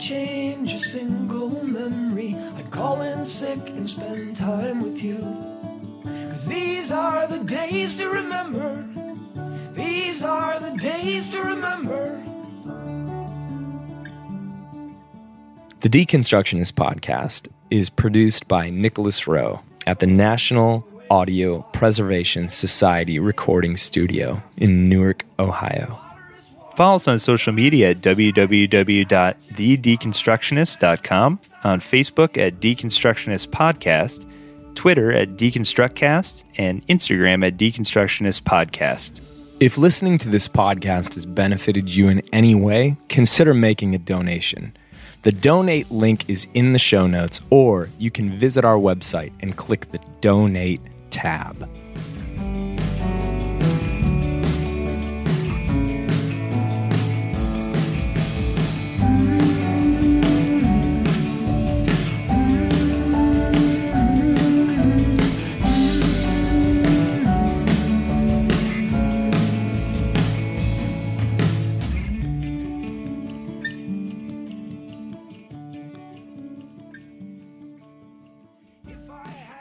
change a single memory, I'd call in sick and spend time with you. Cause these are the days to remember. These are the days to remember. The Deconstructionist podcast is produced by Nicholas Rowe at the National Audio Preservation Society Recording Studio in Newark, Ohio. Follow us on social media at www.thedeconstructionist.com, on Facebook at Deconstructionist Podcast, Twitter at Deconstructcast, and Instagram at Deconstructionist Podcast. If listening to this podcast has benefited you in any way, consider making a donation. The donate link is in the show notes, or you can visit our website and click the donate tab.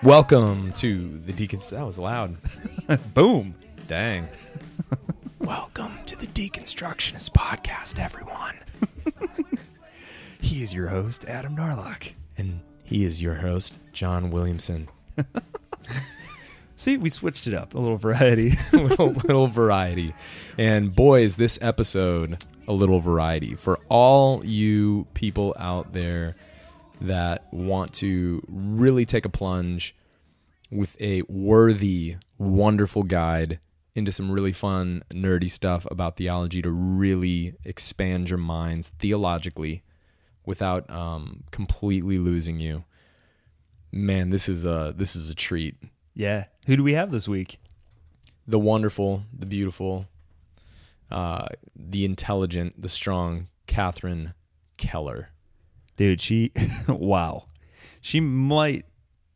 Welcome to the Deconst. That was loud. Boom. Dang. Welcome to the Deconstructionist Podcast, everyone. He is your host, Adam Narlock. And he is your host, John Williamson. See, we switched it up. A little variety. little, little variety. And boy, is this episode a little variety for all you people out there that want to really take a plunge with a worthy, wonderful guide into some really fun, nerdy stuff about theology to really expand your minds theologically without um, completely losing you. Man, this is a this is a treat. yeah. Who do we have this week? the wonderful, the beautiful, uh, the intelligent, the strong Catherine Keller. Dude, she, wow. She might,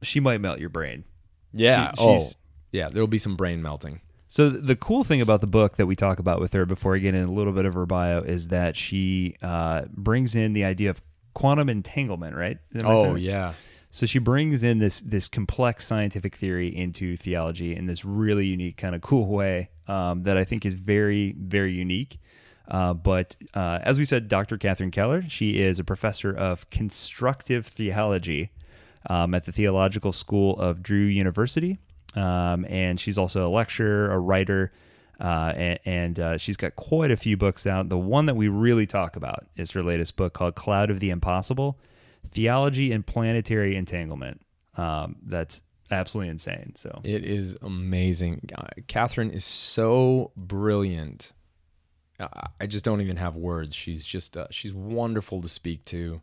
she might melt your brain. Yeah. She- oh, yeah. There'll be some brain melting. So the cool thing about the book that we talk about with her before I get in a little bit of her bio is that she uh, brings in the idea of quantum entanglement, right? Am I saying Oh, yeah. So she brings in this this complex scientific theory into theology in this really unique kind of cool way um, that I think is very very unique. Uh, but uh, as we said, Dr. Catherine Keller, she is a professor of constructive theology um, at the Theological School of Drew University, um, and she's also a lecturer, a writer, uh, and, and uh, she's got quite a few books out. The one that we really talk about is her latest book called "Cloud of the Impossible." theology and planetary entanglement. Um, that's absolutely insane. So It is amazing. Uh, Catherine is so brilliant. I just don't even have words. She's just uh, she's wonderful to speak to.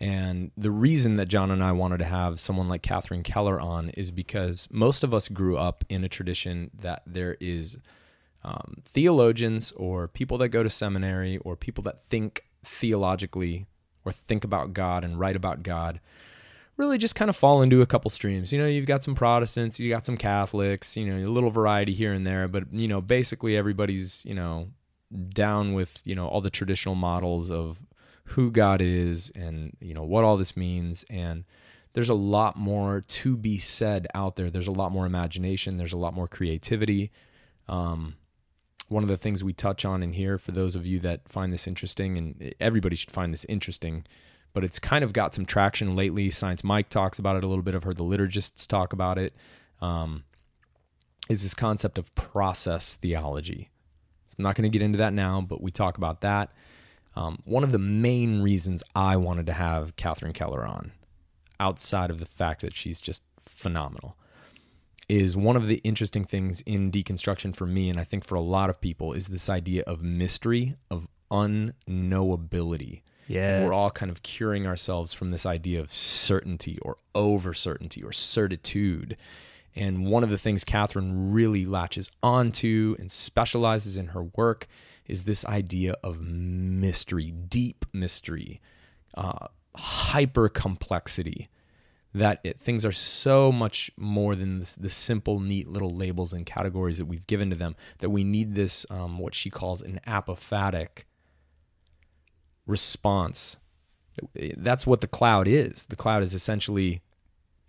And the reason that John and I wanted to have someone like Catherine Keller on is because most of us grew up in a tradition that there is um, theologians or people that go to seminary or people that think theologically or think about God and write about God really just kind of fall into a couple streams. You know, you've got some Protestants, you got some Catholics, you know, a little variety here and there, but you know, basically everybody's, you know, down with, you know, all the traditional models of who God is and, you know, what all this means and there's a lot more to be said out there. There's a lot more imagination, there's a lot more creativity. Um one of the things we touch on in here for those of you that find this interesting and everybody should find this interesting but it's kind of got some traction lately science mike talks about it a little bit i've heard the liturgists talk about it. Um, is this concept of process theology so i'm not going to get into that now but we talk about that um, one of the main reasons i wanted to have catherine keller on outside of the fact that she's just phenomenal is one of the interesting things in deconstruction for me, and I think for a lot of people, is this idea of mystery, of unknowability. Yes. We're all kind of curing ourselves from this idea of certainty or over certainty or certitude. And one of the things Catherine really latches onto and specializes in her work is this idea of mystery, deep mystery, uh, hyper complexity. That it, things are so much more than this, the simple, neat little labels and categories that we've given to them. That we need this, um, what she calls an apophatic response. That's what the cloud is. The cloud is essentially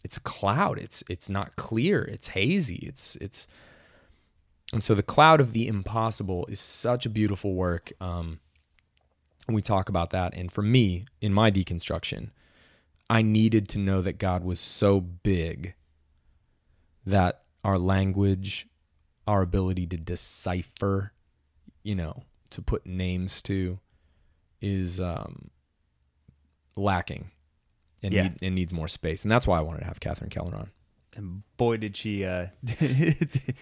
it's a cloud. It's it's not clear. It's hazy. It's it's and so the cloud of the impossible is such a beautiful work. Um, we talk about that. And for me, in my deconstruction, I needed to know that God was so big that our language, our ability to decipher, you know, to put names to, is um, lacking and, Yeah. need, and needs more space. And that's why I wanted to have Catherine Keller on. And boy, did she. Uh,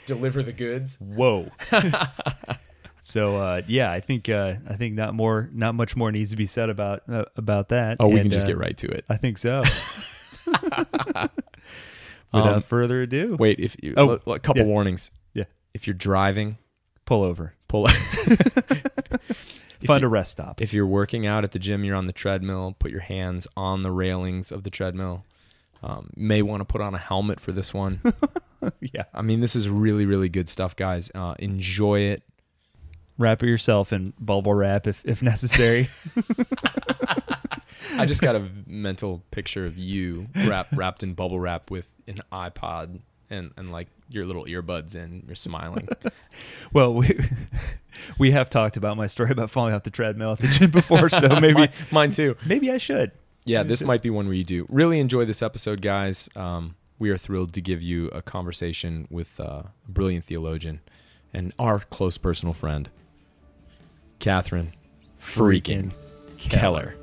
Deliver the goods. whoa. so uh, yeah, I think uh, I think not more, not much more needs to be said about uh, about that. Oh, we And, can just uh, get right to it. I think so. Without Um, further ado, Wait, if you, Oh, a couple yeah. warnings. Yeah. If you're driving, pull over. pull. Find you- a rest stop. if you're working out at the gym, you're on the treadmill. Put your hands on the railings of the treadmill. Um, may want to put on a helmet for this one. yeah, I mean, this is really, really good stuff, guys. Uh, enjoy it. wrap it yourself in bubble wrap if if necessary. I just got a mental picture of you wrap, wrapped in bubble wrap with an iPod and, and like your little earbuds in. You're smiling. well, we we have talked about my story about falling off the treadmill at the gym before, so maybe mine, mine too. maybe I should. Yeah, this might be one where you do. Really enjoy this episode, guys. Um, we are thrilled to give you a conversation with uh, a brilliant theologian and our close personal friend, Catherine freaking Keller. All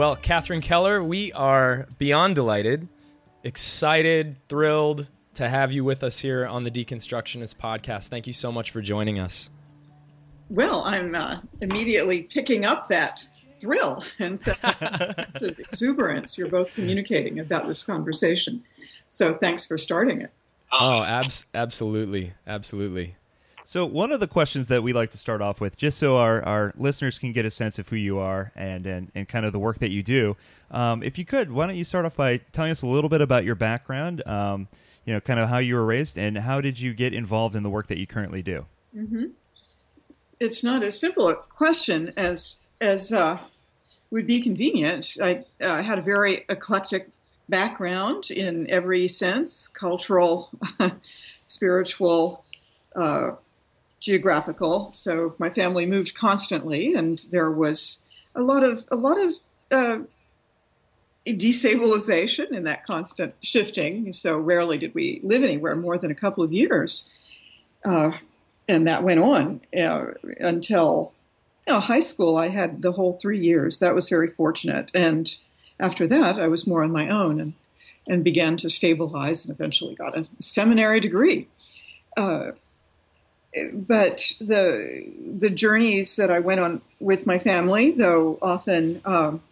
Well, Catherine Keller, we are beyond delighted, excited, thrilled to have you with us here on the Deconstructionist podcast. Thank you so much for joining us. Well, I'm uh, immediately picking up that thrill and sense of exuberance you're both communicating about this conversation. So thanks for starting it. Oh, abs- absolutely. Absolutely. So one of the questions that we like to start off with, just so our, our listeners can get a sense of who you are and and, and kind of the work that you do, um, if you could, why don't you start off by telling us a little bit about your background, um, you know, kind of how you were raised, and how did you get involved in the work that you currently do? It's not as simple a question as as uh, would be convenient. I uh, had a very eclectic background in every sense: cultural, spiritual, uh, geographical. So my family moved constantly, and there was a lot of a lot of uh, destabilization in that constant shifting. So rarely did we live anywhere more than a couple of years, uh, and that went on uh, until you know, high school. I had the whole three years. That was very fortunate, and after that, I was more on my own and and began to stabilize, and eventually got a seminary degree. But the the journeys that I went on with my family, though often um,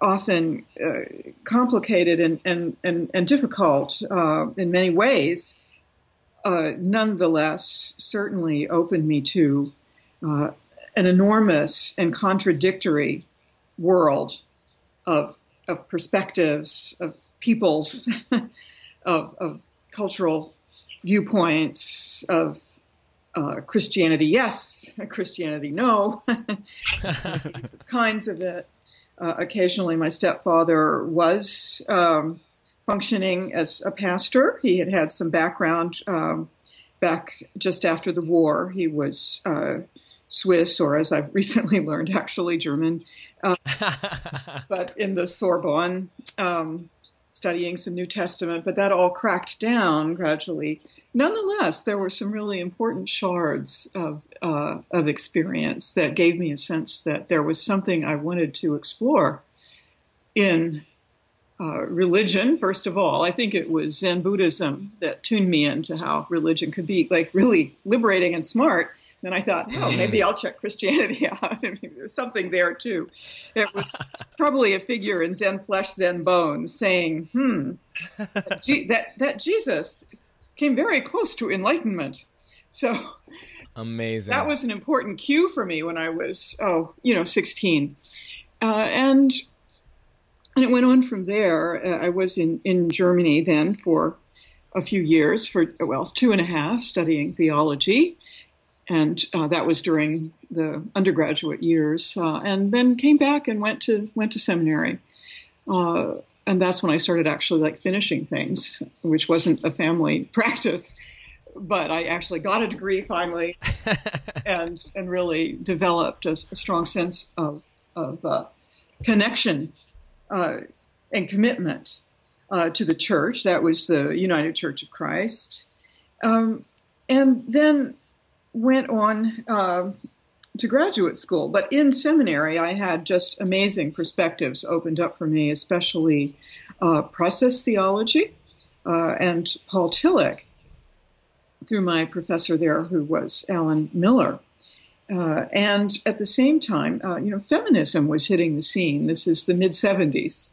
often uh, complicated and and and, and difficult uh, in many ways, uh, nonetheless certainly opened me to uh, an enormous and contradictory world of of perspectives, of peoples, of of cultural viewpoints, of uh, Christianity, yes, Christianity, no, kinds of it. Uh, occasionally, my stepfather was um, functioning as a pastor. He had had some background um, back just after the war. He was uh, Swiss, or as I've recently learned, actually German, uh, but in the Sorbonne, um, studying some New Testament. But that all cracked down gradually. Nonetheless, there were some really important shards of uh, of experience that gave me a sense that there was something I wanted to explore in uh, religion, first of all. I think it was Zen Buddhism that tuned me into how religion could be like really liberating and smart. Then I thought, oh, maybe I'll check Christianity out. There's something there too. It was probably a figure in Zen flesh, Zen bones, saying, "Hmm, that that Jesus came very close to enlightenment." So amazing. That was an important cue for me when I was, oh, you know, 16, uh, and and it went on from there. Uh, I was in, in Germany then for a few years, for, well, two and a half, studying theology. And uh, that was during the undergraduate years. Uh, and then came back and went to, went to seminary. Uh, and that's when I started actually like finishing things, which wasn't a family practice. But I actually got a degree finally, and and really developed a, a strong sense of of uh, connection uh, and commitment uh, to the church. That was the United Church of Christ. Um, and then went on uh, to graduate school. But in seminary, I had just amazing perspectives opened up for me, especially uh, process theology uh, and Paul Tillich through my professor there, who was Alan Miller. Uh, and at the same time, uh, you know, feminism was hitting the scene. This is the mid 70s.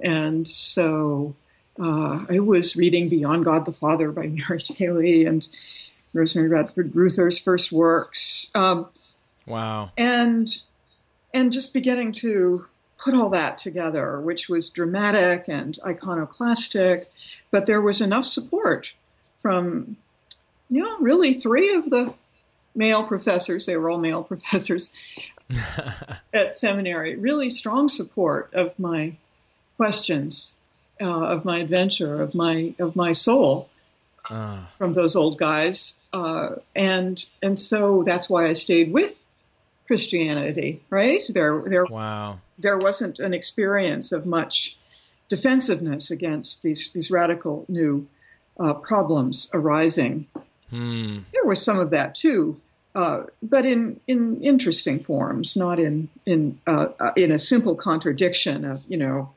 And so uh, I was reading Beyond God the Father by Mary Daly and Rosemary Radford Ruether's first works. Um, wow. And, and just beginning to put all that together, which was dramatic and iconoclastic, but there was enough support from, you know, really three of the male professors, they were all male professors at seminary, really strong support of my questions, uh, of my adventure, of my of my soul uh. from those old guys, uh, and and so that's why I stayed with Christianity. Right there, there, wow. there wasn't an experience of much defensiveness against these these radical new uh, problems arising. Mm. There was some of that too, uh, but in, in interesting forms, not in in uh, uh in a simple contradiction of you know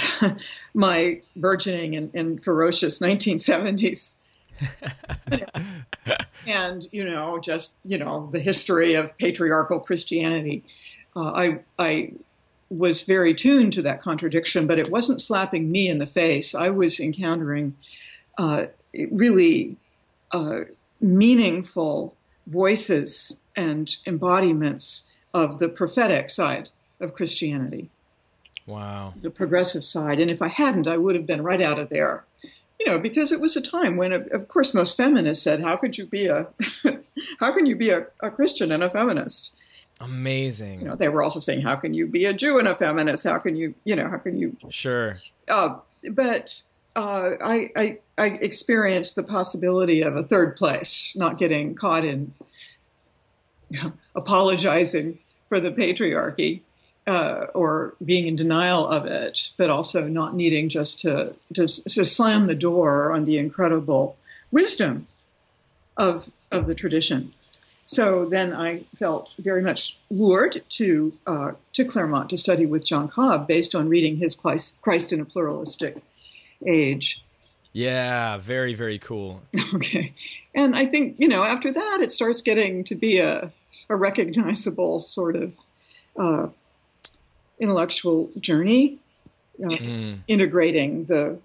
my burgeoning and, and ferocious 1970s, and you know just you know the history of patriarchal Christianity. Uh, I I was very tuned to that contradiction, but it wasn't slapping me in the face. I was encountering uh, really meaningful voices and embodiments of the prophetic side of Christianity. Wow. The progressive side. And if I hadn't, I would have been right out of there. You know, because it was a time when, of course, most feminists said, "How could you be a, how can you be a, a Christian and a feminist?" Amazing. You know, they were also saying, "How can you be a Jew and a feminist? How can you, you know, how can you?" Sure. Uh, but uh, I, I, I experienced the possibility of a third place, not getting caught in you know, apologizing for the patriarchy uh, or being in denial of it, but also not needing just to, to, to slam the door on the incredible wisdom of, of the tradition. So then I felt very much lured to uh, to Claremont to study with John Cobb, based on reading his Christ in a Pluralistic age. Yeah, very, very cool. Okay. And I think, you know, after that, it starts getting to be a, a recognizable sort of uh, intellectual journey, uh, mm. integrating the,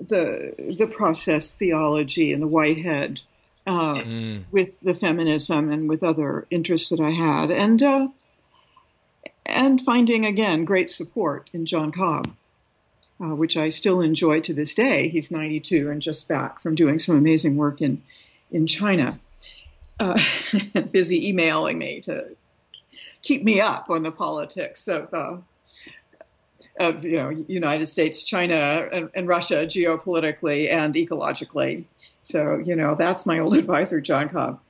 the, the process theology and the Whitehead uh, mm. with the feminism and with other interests that I had. And, uh, and finding, again, great support in John Cobb uh, which I still enjoy to this day. He's 92 and just back from doing some amazing work in in China. Uh, busy emailing me to keep me up on the politics of uh, of you know United States, China, and, and, Russia geopolitically and ecologically. So you know that's my old advisor, John Cobb.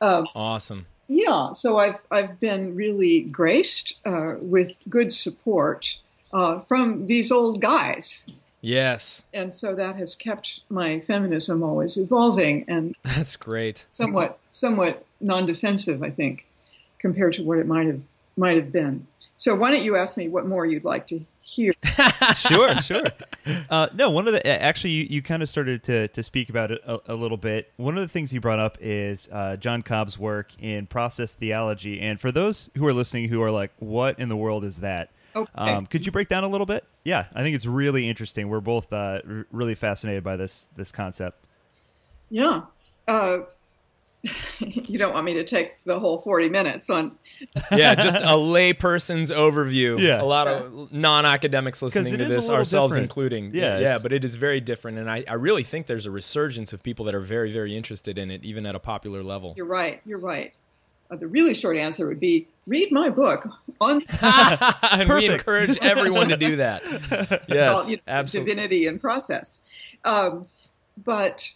Um, awesome. yeah, so I've I've been really graced uh, with good support uh, from these old guys, Yes, and so that has kept my feminism always evolving and that's great. somewhat somewhat non-defensive, I think, compared to what it might have might have been. So why don't you ask me what more you'd like to hear? sure, sure. Uh, no, one of the actually you, you kind of started to to speak about it a, a little bit. One of the things you brought up is uh, John Cobb's work in process theology, and for those who are listening who are like, "What in the world is that?" Okay. Um, could you break down a little bit? Yeah, I think it's really interesting. We're both uh, r- really fascinated by this this concept. Yeah. You don't want me to take the whole 40 minutes on Yeah, just a layperson's overview. Yeah. a lot of non-academics listening to this, ourselves different. including. Yeah, yeah, but it is very different, and I, I really think there's a resurgence of people that are very, very interested in it, even at a popular level. You're right. You're right. Uh, the really short answer would be read my book on and we encourage everyone to do that. Yes, well, you know, absolutely. divinity and process. Um, but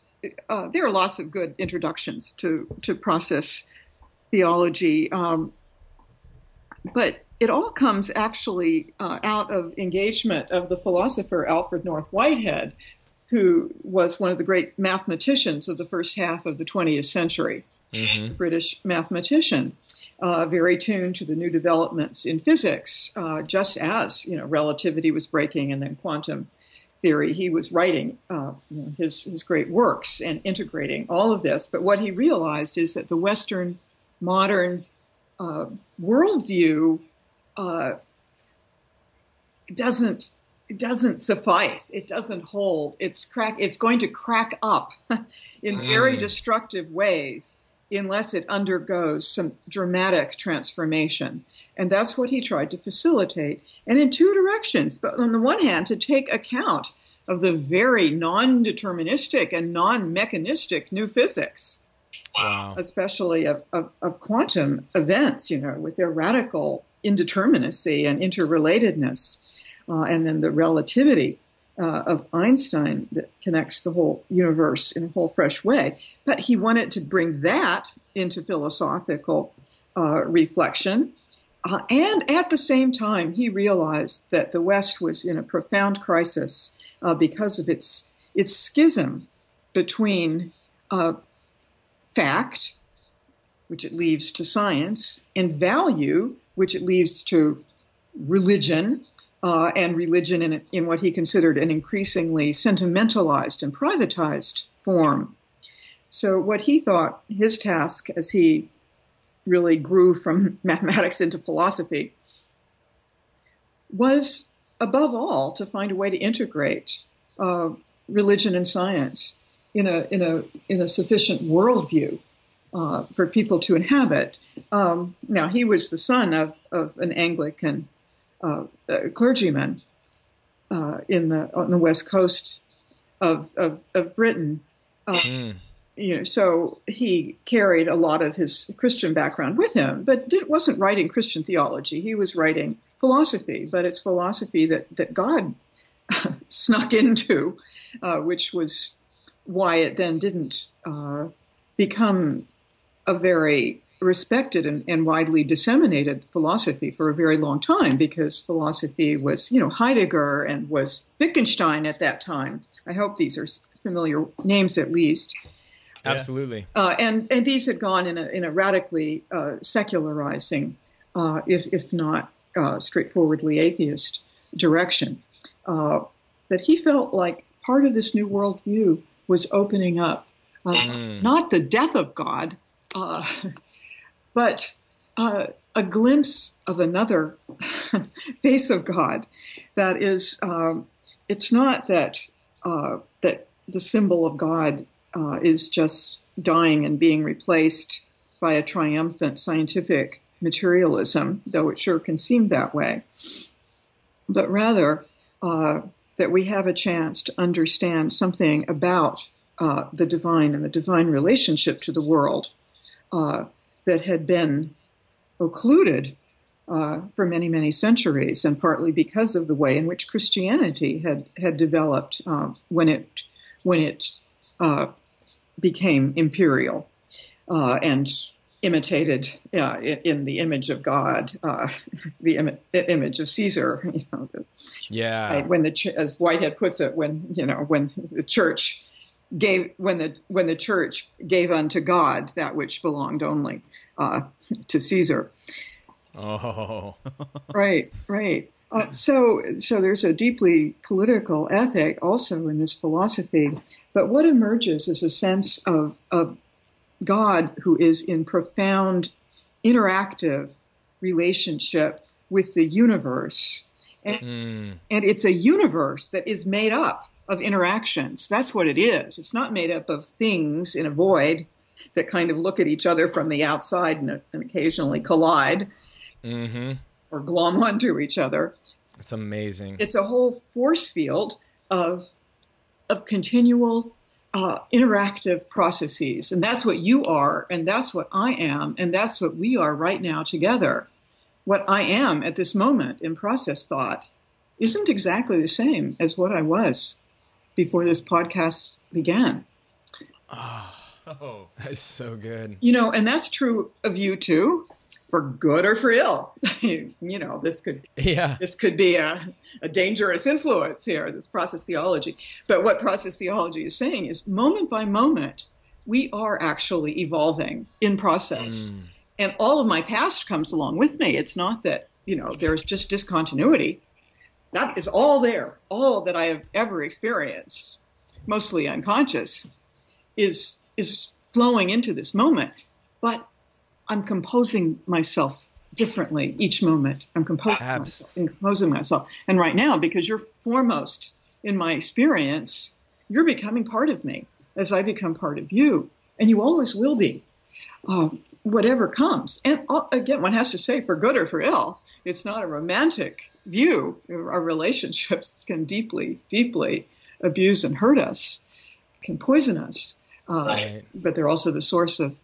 uh, there are lots of good introductions to, to process theology. Um, but it all comes actually uh, out of engagement of the philosopher Alfred North Whitehead, who was one of the great mathematicians of the first half of the 20th century. Mhm. British mathematician, uh, very tuned to the new developments in physics, uh, just as you know relativity was breaking and then quantum theory. He was writing uh, you know, his his great works and integrating all of this. But what he realized is that the Western modern uh, worldview uh, doesn't it doesn't suffice. It doesn't hold. It's crack. It's going to crack up in very Mm. destructive ways unless it undergoes some dramatic transformation. And that's what he tried to facilitate. And in two directions. But on the one hand, to take account of the very non deterministic and non mechanistic new physics, Wow. especially of, of, of quantum events, you know, with their radical indeterminacy and interrelatedness, uh, and then the relativity uh, of Einstein that connects the whole universe in a whole fresh way. But he wanted to bring that into philosophical uh, reflection. Uh, and at the same time, he realized that the West was in a profound crisis uh, because of its its schism between uh, fact, which it leaves to science, and value, which it leaves to religion, uh, and religion in, in what he considered an increasingly sentimentalized and privatized form. So, what he thought his task as he really grew from mathematics into philosophy was, above all, to find a way to integrate uh, religion and science in a in a in a sufficient worldview uh, for people to inhabit. Um, now he was the son of of an Anglican uh, uh, clergyman uh, in the on the west coast of of, of Britain. Uh, Mm. you know, so he carried a lot of his Christian background with him, but did, wasn't writing Christian theology. He was writing philosophy, but it's philosophy that that God snuck into, uh, which was why it then didn't uh, become a very respected and, and widely disseminated philosophy for a very long time because philosophy was, you know, Heidegger and was Wittgenstein at that time. I hope these are familiar names at least. Absolutely. Uh, and and these had gone in a in a radically uh, secularizing, uh, if if not uh, straightforwardly atheist direction. Uh, but he felt like part of this new worldview was opening up, uh, Mm. not the death of God, uh, but uh, a glimpse of another face of God. That is, um, it's not that uh, that the symbol of God uh, is just dying and being replaced by a triumphant scientific materialism, though it sure can seem that way, but rather uh, that we have a chance to understand something about uh, the divine and the divine relationship to the world uh, that had been occluded uh, for many, many centuries, and partly because of the way in which Christianity had had developed uh, when it when it uh, became imperial uh, and imitated uh, in, the image of God, uh, the Im- image of Caesar. You know, yeah. When the ch- as Whitehead puts it, when you know when the church gave when the when the church gave unto God that which belonged only uh, to Caesar. Oh, right, right. Uh, so, so there's a deeply political ethic also in this philosophy. But what emerges is a sense of, of God who is in profound interactive relationship with the universe. And, mm. and it's a universe that is made up of interactions. That's what it is. It's not made up of things in a void that kind of look at each other from the outside and, and occasionally collide mm-hmm. or glom onto each other. It's amazing. It's a whole force field of of continual uh, interactive processes, and that's what you are, and that's what I am, and that's what we are right now together. What I am at this moment in process thought isn't exactly the same as what I was before this podcast began. Oh, that's so good. You know, and that's true of you too for good or for ill. you know, this could yeah. this could be a, a dangerous influence here, this process theology. But what process theology is saying is moment by moment, we are actually evolving in process. Mm. And all of my past comes along with me. It's not that, you know, there's just discontinuity. That is all there. All that I have ever experienced, mostly unconscious, is is flowing into this moment. But I'm composing myself differently each moment. I'm composing myself, I'm composing myself. And right now, because you're foremost in my experience, you're becoming part of me as I become part of you. And you always will be, uh, whatever comes. And uh, again, one has to say, for good or for ill, it's not a romantic view. Our relationships can deeply, deeply abuse and hurt us, can poison us. Uh, right. But they're also the source of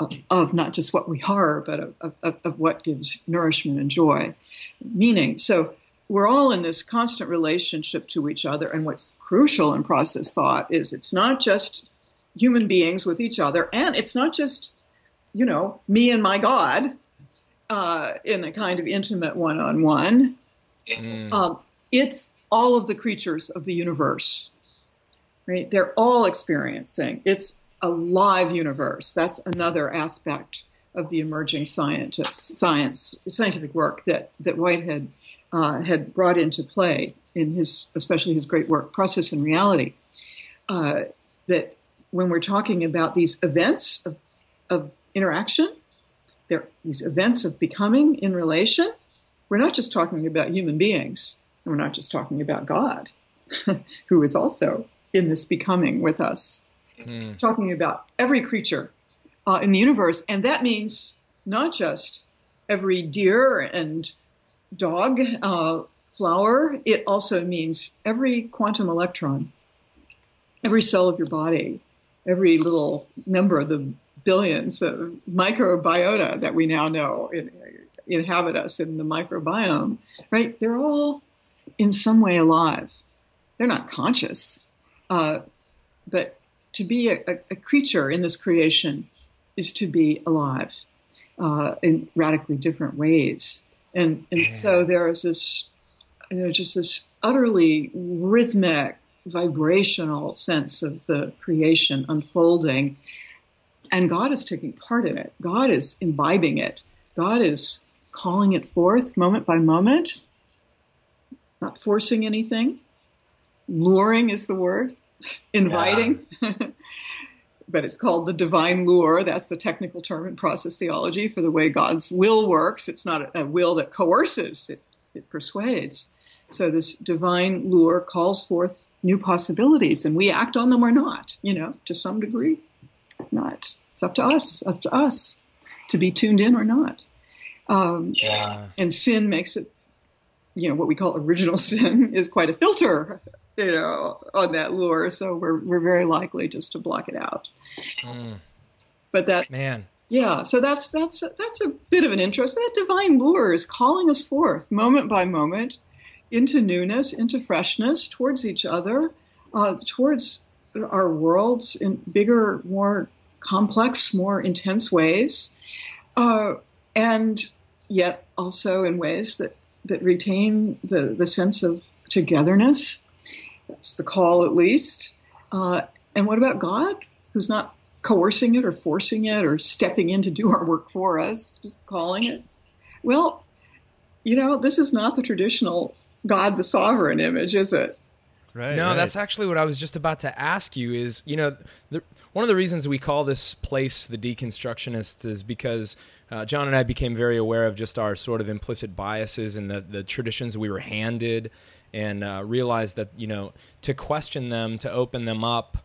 of, of not just what we are, but of, of, of what gives nourishment and joy, meaning. So we're all in this constant relationship to each other. And what's crucial in process thought is it's not just human beings with each other, and it's not just, you know, me and my God uh, in a kind of intimate one on one. It's all of the creatures of the universe, right? They're all experiencing. It's a live universe. That's another aspect of the emerging scientists, science, scientific work that that Whitehead uh, had brought into play in his, especially his great work, Process and Reality. Uh, that when we're talking about these events of, of interaction, there these events of becoming in relation, we're not just talking about human beings, and we're not just talking about God, who is also in this becoming with us mm. talking about every creature uh, in the universe. And that means not just every deer and dog, uh, flower, it also means every quantum electron, every cell of your body, every little member of the billions of microbiota that we now know in, inhabit us in the microbiome, right? They're all in some way alive. They're not conscious, uh, but to be a, a, creature in this creation is to be alive uh, in radically different ways. And, and so there is this, you know, just this utterly rhythmic, vibrational sense of the creation unfolding. And God is taking part in it. God is imbibing it. God is calling it forth moment by moment, not forcing anything. Luring is the word inviting. Yeah. but it's called the divine lure. That's the technical term in process theology for the way God's will works. It's not a, will that coerces, it, it persuades. So this divine lure calls forth new possibilities, and we act on them or not, you know, to some degree. Not. It's up to us, up to us to be tuned in or not. Um, yeah. And sin makes it, you know, what we call original sin is quite a filter you know, on that lure. So we're we're very likely just to block it out. Mm. But that man, yeah. So that's that's that's a bit of an interest. That divine lure is calling us forth moment by moment into newness, into freshness, towards each other, uh, towards our worlds in bigger, more complex, more intense ways, uh, and yet also in ways that, that retain the, the sense of togetherness. That's the call, at least. Uh, and what about God, who's not coercing it or forcing it or stepping in to do our work for us, just calling it? Well, you know, this is not the traditional God the sovereign image, is it? Right. No, right. that's actually what I was just about to ask you. Is you know, the, one of the reasons we call this place the Deconstructionists is because uh, John and I became very aware of just our sort of implicit biases and the the traditions we were handed, and uh, realized that you know to question them, to open them up,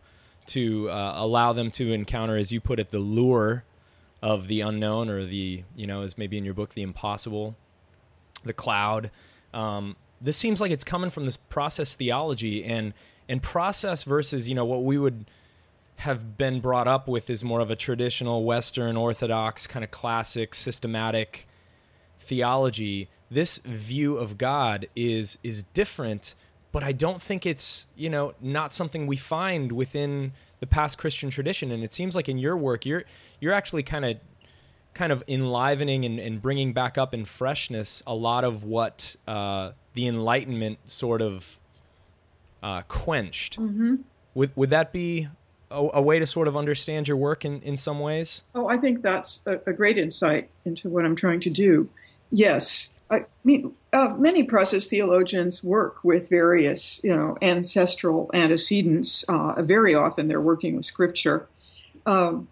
to uh, allow them to encounter, as you put it, the lure of the unknown or the you know as maybe in your book the impossible, the cloud. Um, this seems like it's coming from this process theology and and process versus you know what we would have been brought up with is more of a traditional Western Orthodox kind of classic systematic theology. This view of God is is different, but I don't think it's you know not something we find within the past Christian tradition. And it seems like in your work, you're you're actually kind of kind of enlivening and, and bringing back up in freshness a lot of what uh, the Enlightenment sort of uh, quenched. Mm-hmm. Would would that be a, a, way to sort of understand your work in, in some ways? Oh, I think that's a, a great insight into what I'm trying to do. Yes, I mean uh, many process theologians work with various you know ancestral antecedents. Uh, very often they're working with scripture, um,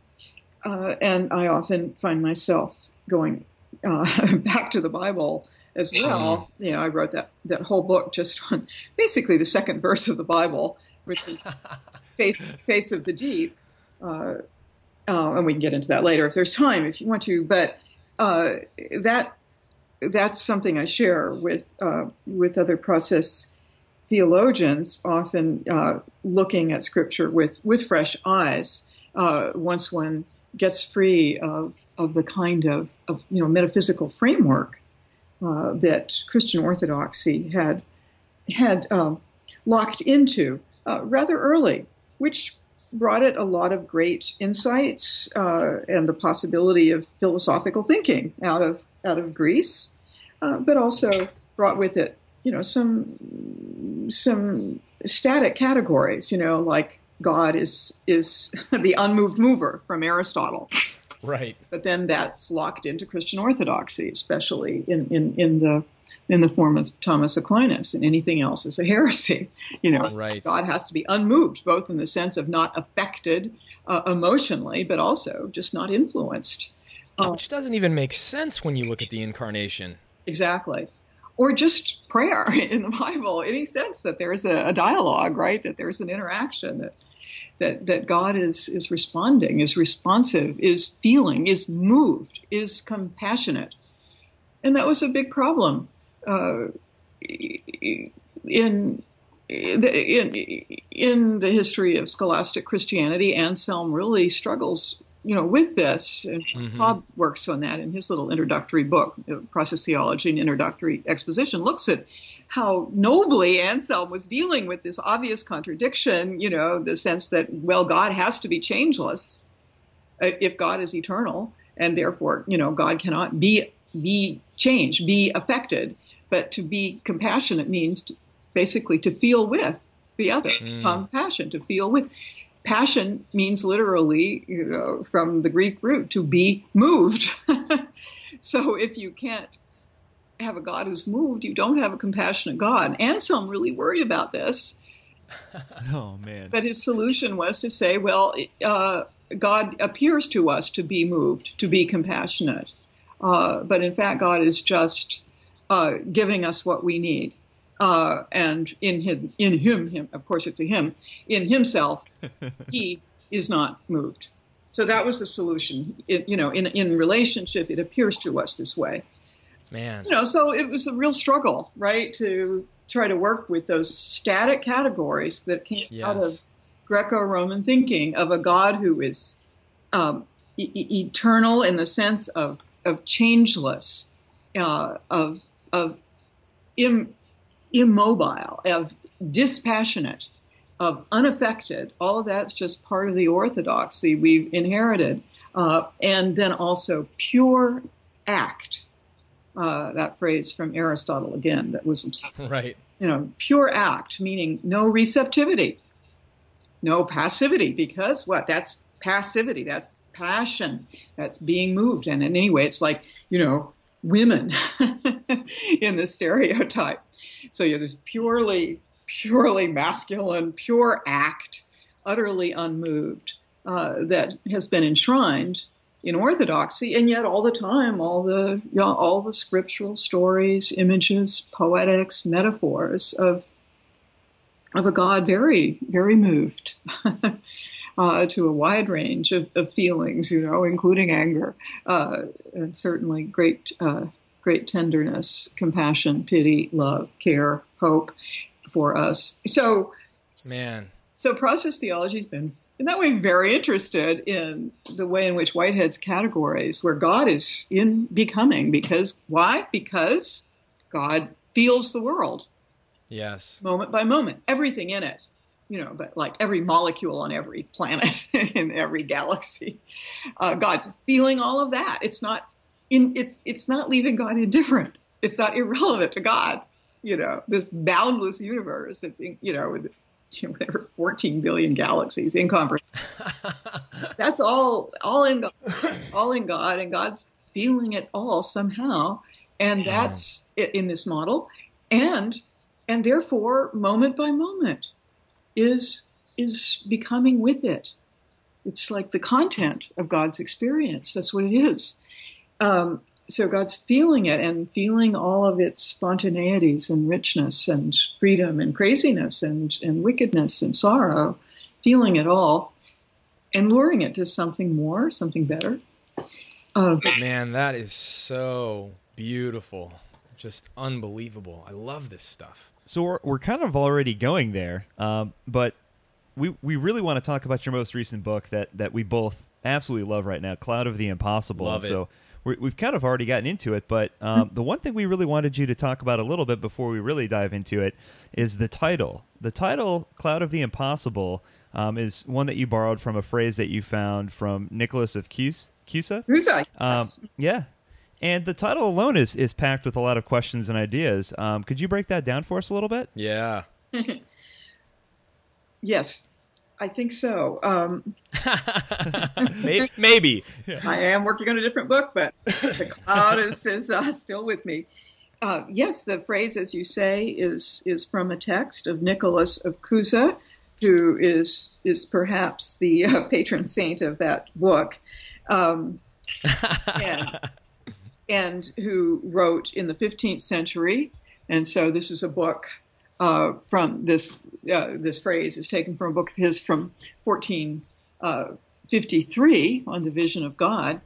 uh, and I often find myself going uh, back to the Bible as well. Mm-hmm. You know, I wrote that that whole book just on basically the second verse of the Bible, which is face face of the deep. Uh, uh, and we can get into that later if there's time, if you want to. But uh, that that's something I share with uh, with other process theologians, often uh, looking at Scripture with with fresh eyes. Uh, once one gets free of of the kind of, of you know metaphysical framework uh, that Christian Orthodoxy had had um, locked into uh, rather early, which brought it a lot of great insights uh, and the possibility of philosophical thinking out of out of Greece, uh, but also brought with it, you know, some some static categories, you know, like God is is the unmoved mover from Aristotle. Right. But then that's locked into Christian orthodoxy, especially in, in, in the in the form of Thomas Aquinas, and anything else is a heresy. You know, right. God has to be unmoved, both in the sense of not affected uh, emotionally, but also just not influenced. Uh, Which doesn't even make sense when you look at the incarnation. Exactly. Or just prayer in the Bible, any sense that there's a, a dialogue, right? That there's an interaction that that, that God is, is responding, is responsive, is feeling, is moved, is compassionate. And that was a big problem uh, in, in, in the history of scholastic Christianity. Anselm really struggles you know, with this, and mm-hmm. Cobb works on that in his little introductory book, Process Theology and Introductory Exposition, looks at how nobly Anselm was dealing with this obvious contradiction, you know, the sense that, well, God has to be changeless uh, if God is eternal, and therefore, you know, God cannot be be changed, be affected. But to be compassionate means to, basically to feel with the other, mm. compassion, to feel with. Passion means literally, you know, from the Greek root, to be moved. so if you can't have a God who's moved, you don't have a compassionate God. Anselm really worried about this. oh man! But his solution was to say, well, uh, God appears to us to be moved, to be compassionate, uh, but in fact, God is just uh, giving us what we need. Uh, and in him, in him, him, of course, it's a him. In himself, he is not moved. So that was the solution. It, you know, in in relationship, it appears to us this way. Man. You know, so it was a real struggle, right, to try to work with those static categories that came yes. out of Greco-Roman thinking of a God who is um, e- eternal in the sense of of changeless, uh, of of Im- immobile, of dispassionate, of unaffected. All of that's just part of the orthodoxy we've inherited. Uh, and then also pure act. Uh, that phrase from Aristotle again, that was right. You know, pure act, meaning no receptivity, no passivity, because what? That's passivity. That's passion. That's being moved. And in any way, it's like you know, women in the stereotype. So you have this purely, purely masculine, pure act, utterly unmoved, uh, that has been enshrined in orthodoxy, and yet all the time, all the you know, all the scriptural stories, images, poetics, metaphors of of a God very, very moved. uh, to a wide range of, of, feelings, you know, including anger, uh, and certainly great, uh, great tenderness, compassion, pity, love, care, hope for us. So, man, so process theology has been in that way very interested in the way in which Whitehead's categories, where God is in becoming, because why? Because God feels the world. Yes. Moment by moment, everything in it you know, but like every molecule on every planet in every galaxy, uh, God's feeling all of that. It's not in, it's it's not leaving God indifferent. It's not irrelevant to God. You know, this boundless universe. It's you know, with you know, whatever 14 billion galaxies, in conversation. That's all all in God, all in God, and God's feeling it all somehow, and that's yeah. in this model, and and therefore moment by moment is is becoming with it. It's like the content of God's experience. That's what it is. Um, so God's feeling it and feeling all of its spontaneities and richness and freedom and craziness and, and wickedness and sorrow, feeling it all and luring it to something more, something better. Uh, Man, that is so beautiful. Just unbelievable. I love this stuff. So we're, we're kind of already going there, um, but we we really want to talk about your most recent book that that we both absolutely love right now, Cloud of the Impossible. Love it. So we have kind of already gotten into it, but um, the one thing we really wanted you to talk about a little bit before we really dive into it is the title. The title, Cloud of the Impossible, um, is one that you borrowed from a phrase that you found from Nicholas of Cusa. Cusa, Cusa um, yes. yeah, and the title alone is, is packed with a lot of questions and ideas. Um, could you break that down for us a little bit? Yeah. yes, I think so. Um, maybe. maybe. I am working on a different book, but the cloud is, is uh, still with me. Uh, yes, the phrase, as you say, is is from a text of Nicholas of Cusa, who is is perhaps the uh, patron saint of that book. Um, and and who wrote in the 15th century. And so this is a book uh, from this. Uh, this phrase is taken from a book of his from 1453 uh, on the vision of God,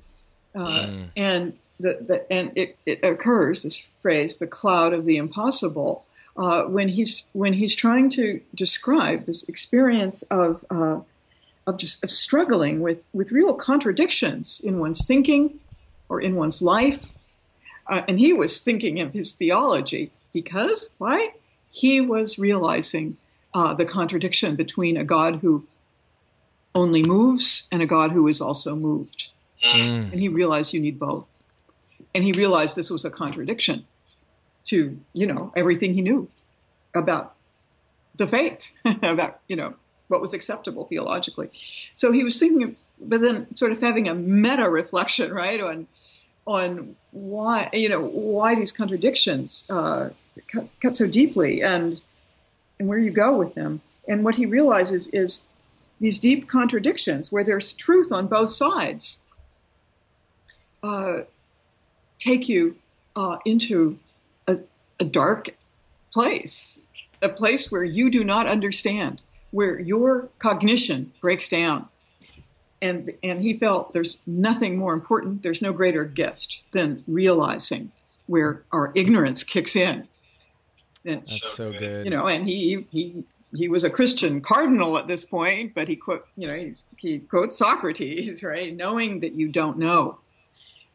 uh, mm. and the, the, and it, it, occurs this phrase, the cloud of the impossible, uh, when he's when he's trying to describe this experience of uh, of just of struggling with with real contradictions in one's thinking or in one's life uh, and he was thinking of his theology because, why? He was realizing uh, the contradiction between a God who only moves and a God who is also moved. Mm. And he realized you need both. And he realized this was a contradiction to, you know, everything he knew about the faith, about, you know, what was acceptable theologically. So he was thinking, of, but then sort of having a meta reflection, right, on on why you know why these contradictions uh, cut, cut, so deeply and and where you go with them. And what he realizes is these deep contradictions where there's truth on both sides uh, take you uh, into a, a dark place, a place where you do not understand, where your cognition breaks down and and he felt there's nothing more important there's no greater gift than realizing where our ignorance kicks in and, that's so good. you know and he he he was a christian cardinal at this point but he quote you know he's, he quotes socrates right? Knowing that you don't know.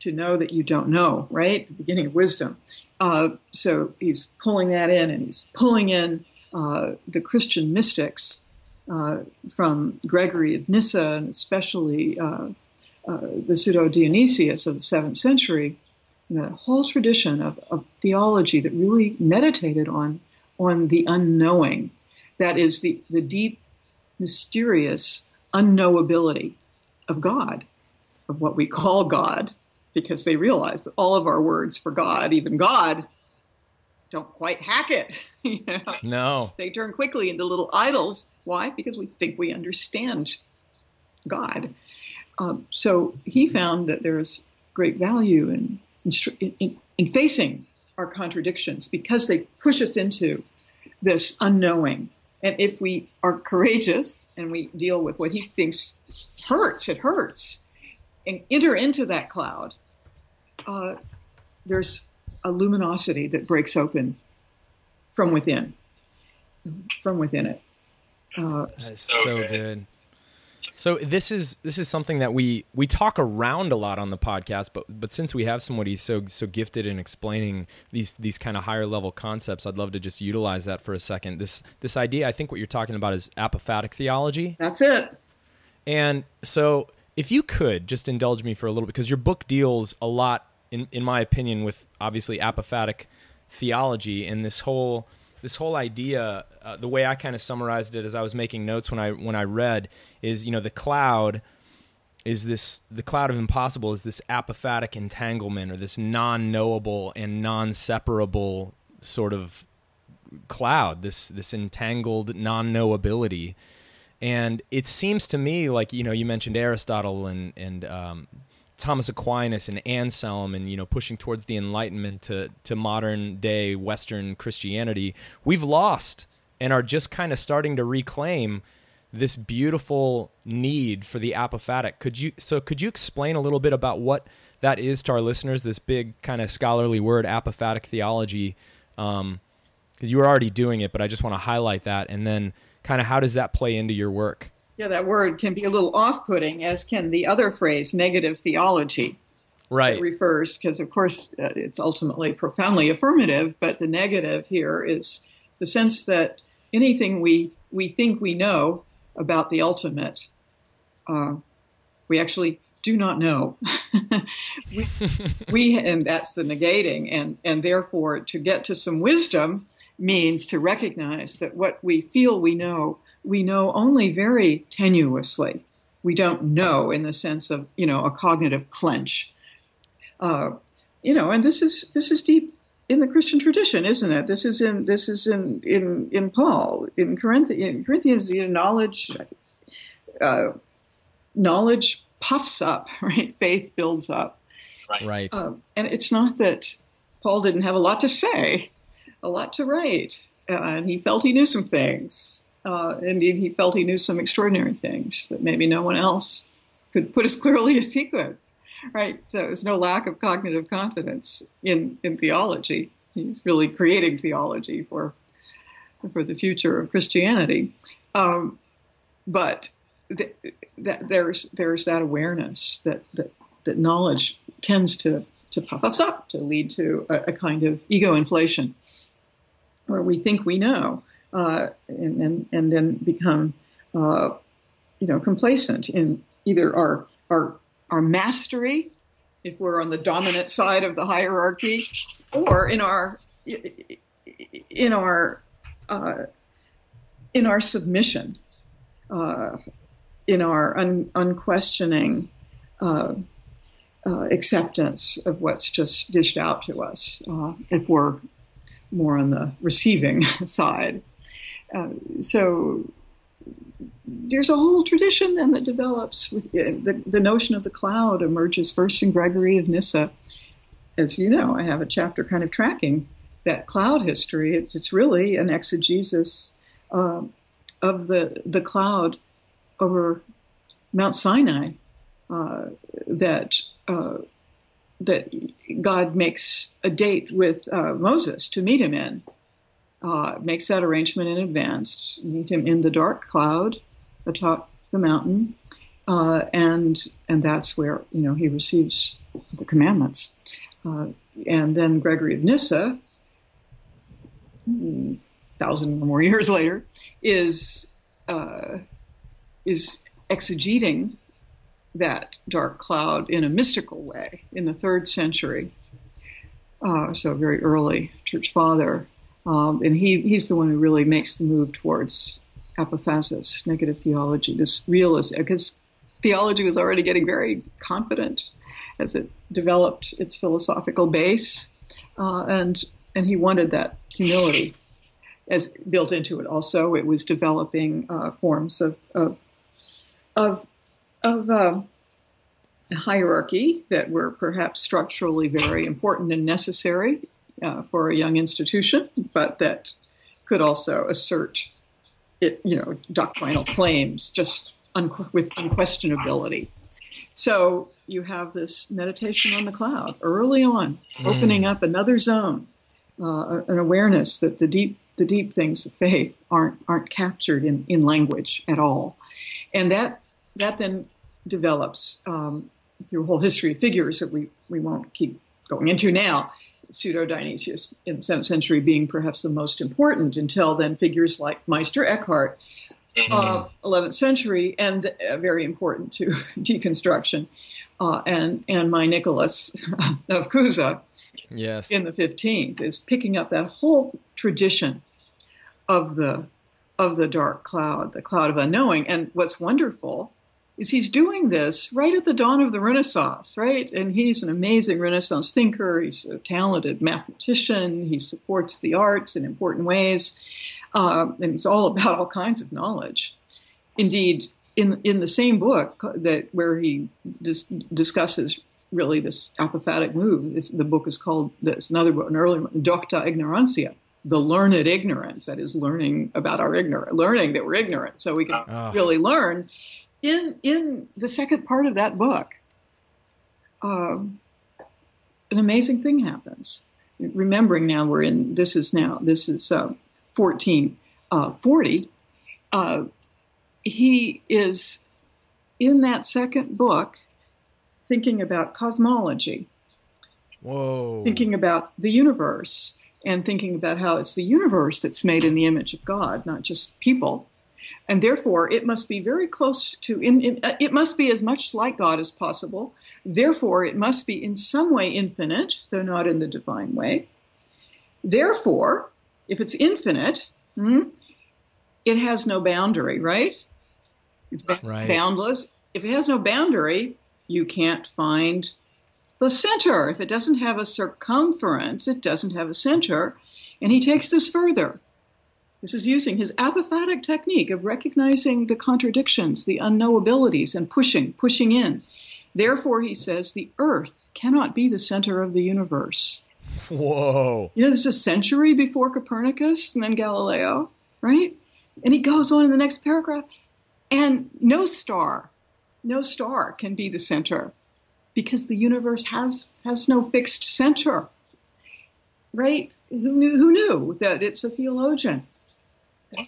To know that you don't know right? The beginning of wisdom. Uh, so he's pulling that in and he's pulling in uh, the christian mystics uh, from Gregory of Nyssa, and especially uh, uh, the pseudo Dionysius of the seventh century, the whole tradition of, of, theology that really meditated on on the unknowing, that is the the deep, mysterious unknowability of God, of what we call God, because they realize that all of our words for God, even God, don't quite hack it. you know? No. They turn quickly into little idols. Why? Because we think we understand God. Um, so he found that there's great value in, in, in facing our contradictions because they push us into this unknowing. And if we are courageous and we deal with what he thinks hurts, it hurts, and enter into that cloud, uh, there's a luminosity that breaks open from within, from within it. Uh, That's so, so good. So this is this is something that we we talk around a lot on the podcast, but but since we have somebody so so gifted in explaining these these kind of higher level concepts, I'd love to just utilize that for a second. This this idea, I think what you're talking about is apophatic theology. That's it. And so if you could just indulge me for a little bit because your book deals a lot in in my opinion with obviously apophatic theology and this whole this whole idea, uh, the way I kind of summarized it as I was making notes when I when I read is, you know, the cloud is this the cloud of impossible is this apophatic entanglement or this non-knowable and non-separable sort of cloud, this this entangled non-knowability. And it seems to me like you know you mentioned Aristotle and and um, Thomas Aquinas and Anselm and you know pushing towards the Enlightenment to to modern day Western Christianity, we've lost and are just kind of starting to reclaim this beautiful need for the apophatic. Could you so could you explain a little bit about what that is to our listeners? This big kind of scholarly word, apophatic theology. Um, you were already doing it, but I just want to highlight that, and then kind of how does that play into your work? Yeah, that word can be a little off putting, as can the other phrase, negative theology. Right. refers, because of course uh, it's ultimately profoundly affirmative, but the negative here is the sense that anything we, we think we know about the ultimate, uh, we actually do not know. we, we, and that's the negating, and, and therefore to get to some wisdom means to recognize that what we feel we know we know only very tenuously. We don't know in the sense of you know a cognitive clench. Uh, you know, and this is this is deep in the Christian tradition, isn't it? This is in this is in in in Paul in Corinthians. In Corinthians, you know, knowledge uh, knowledge puffs up, right? Faith builds up, right? right. Uh, and it's not that Paul didn't have a lot to say, a lot to write, and he felt he knew some things. Uh, indeed, he felt he knew some extraordinary things that maybe no one else could put as clearly as he could. Right? So there's no lack of cognitive confidence in, in theology. He's really creating theology for for the future of Christianity. Um, but th- th- there's there's that awareness that, that that knowledge tends to to puff us up, to lead to a, a kind of ego inflation, where we think we know, uh, and, and, and then become, uh, you know, complacent in either our, our, our mastery, if we're on the dominant side of the hierarchy, or in our, in our, uh, in our submission, uh, in our un, unquestioning uh, uh, acceptance of what's just dished out to us, if we're more on the receiving side. Uh, so there's a whole tradition then that develops with uh, the, the notion of the cloud emerges first in Gregory of Nyssa. As you know, I have a chapter kind of tracking that cloud history. It's, it's really an exegesis uh, of the the cloud over Mount Sinai uh, that uh, that God makes a date with uh, Moses to meet him in uh, makes that arrangement in advance. Meet him in the dark cloud atop the mountain, uh, and and that's where you know he receives the commandments. Uh, and then Gregory of Nyssa, hmm, thousand or more years later, is uh, is exegeting that dark cloud in a mystical way in the third century. Uh, so very early church father, um, and he he's the one who really makes the move towards apophasis, negative theology, this realist, because theology was already getting very confident as it developed its philosophical base, uh, and and he wanted that humility as built into it. Also, it was developing uh, forms of of of, of uh, hierarchy that were perhaps structurally very important and necessary uh, for a young institution, but that could also assert it, you know, doctrinal claims just un- with unquestionability. So you have this meditation on the cloud early on, mm. opening up another zone, uh, an awareness that the deep the deep things of faith aren't aren't captured in, in language at all, and that that then develops um, through a whole history of figures that we we won't keep going into now. Pseudo Dionysius in the seventh century being perhaps the most important until then figures like Meister Eckhart, mm-hmm. uh, 11th century, and uh, very important to deconstruction, uh, and and my Nicholas of Cusa, yes, in the 15th is picking up that whole tradition of the of the dark cloud, the cloud of unknowing. And what's wonderful is he's doing this right at the dawn of the Renaissance, right? And he's an amazing Renaissance thinker. He's a talented mathematician. He supports the arts in important ways, um, and he's all about all kinds of knowledge. Indeed, in in the same book that where he dis- discusses really this apophatic move, this, the book is called this another book, an early one, Docta Ignorantia, the learned ignorance, that is learning about our ignorance, learning that we're ignorant, so we can oh. really learn. In in the second part of that book, um, an amazing thing happens. Remembering now we're in this is now this is uh, fourteen uh, forty. Uh, he is in that second book thinking about cosmology. Whoa. Thinking about the universe and thinking about how it's the universe that's made in the image of God, not just people. And therefore, it must be very close to, in, in, uh, it must be as much like God as possible. Therefore, it must be in some way infinite, though not in the divine way. Therefore, if it's infinite, hmm, it has no boundary, right? It's right. boundless. If it has no boundary, you can't find the center. If it doesn't have a circumference, it doesn't have a center. And he takes this further. This is using his apophatic technique of recognizing the contradictions, the unknowabilities, and pushing, pushing in. Therefore, he says, the earth cannot be the center of the universe. Whoa. You know, this is a century before Copernicus and then Galileo, right? And he goes on in the next paragraph, and no star, no star can be the center because the universe has has no fixed center. Right? Who knew? Who knew that it's a theologian?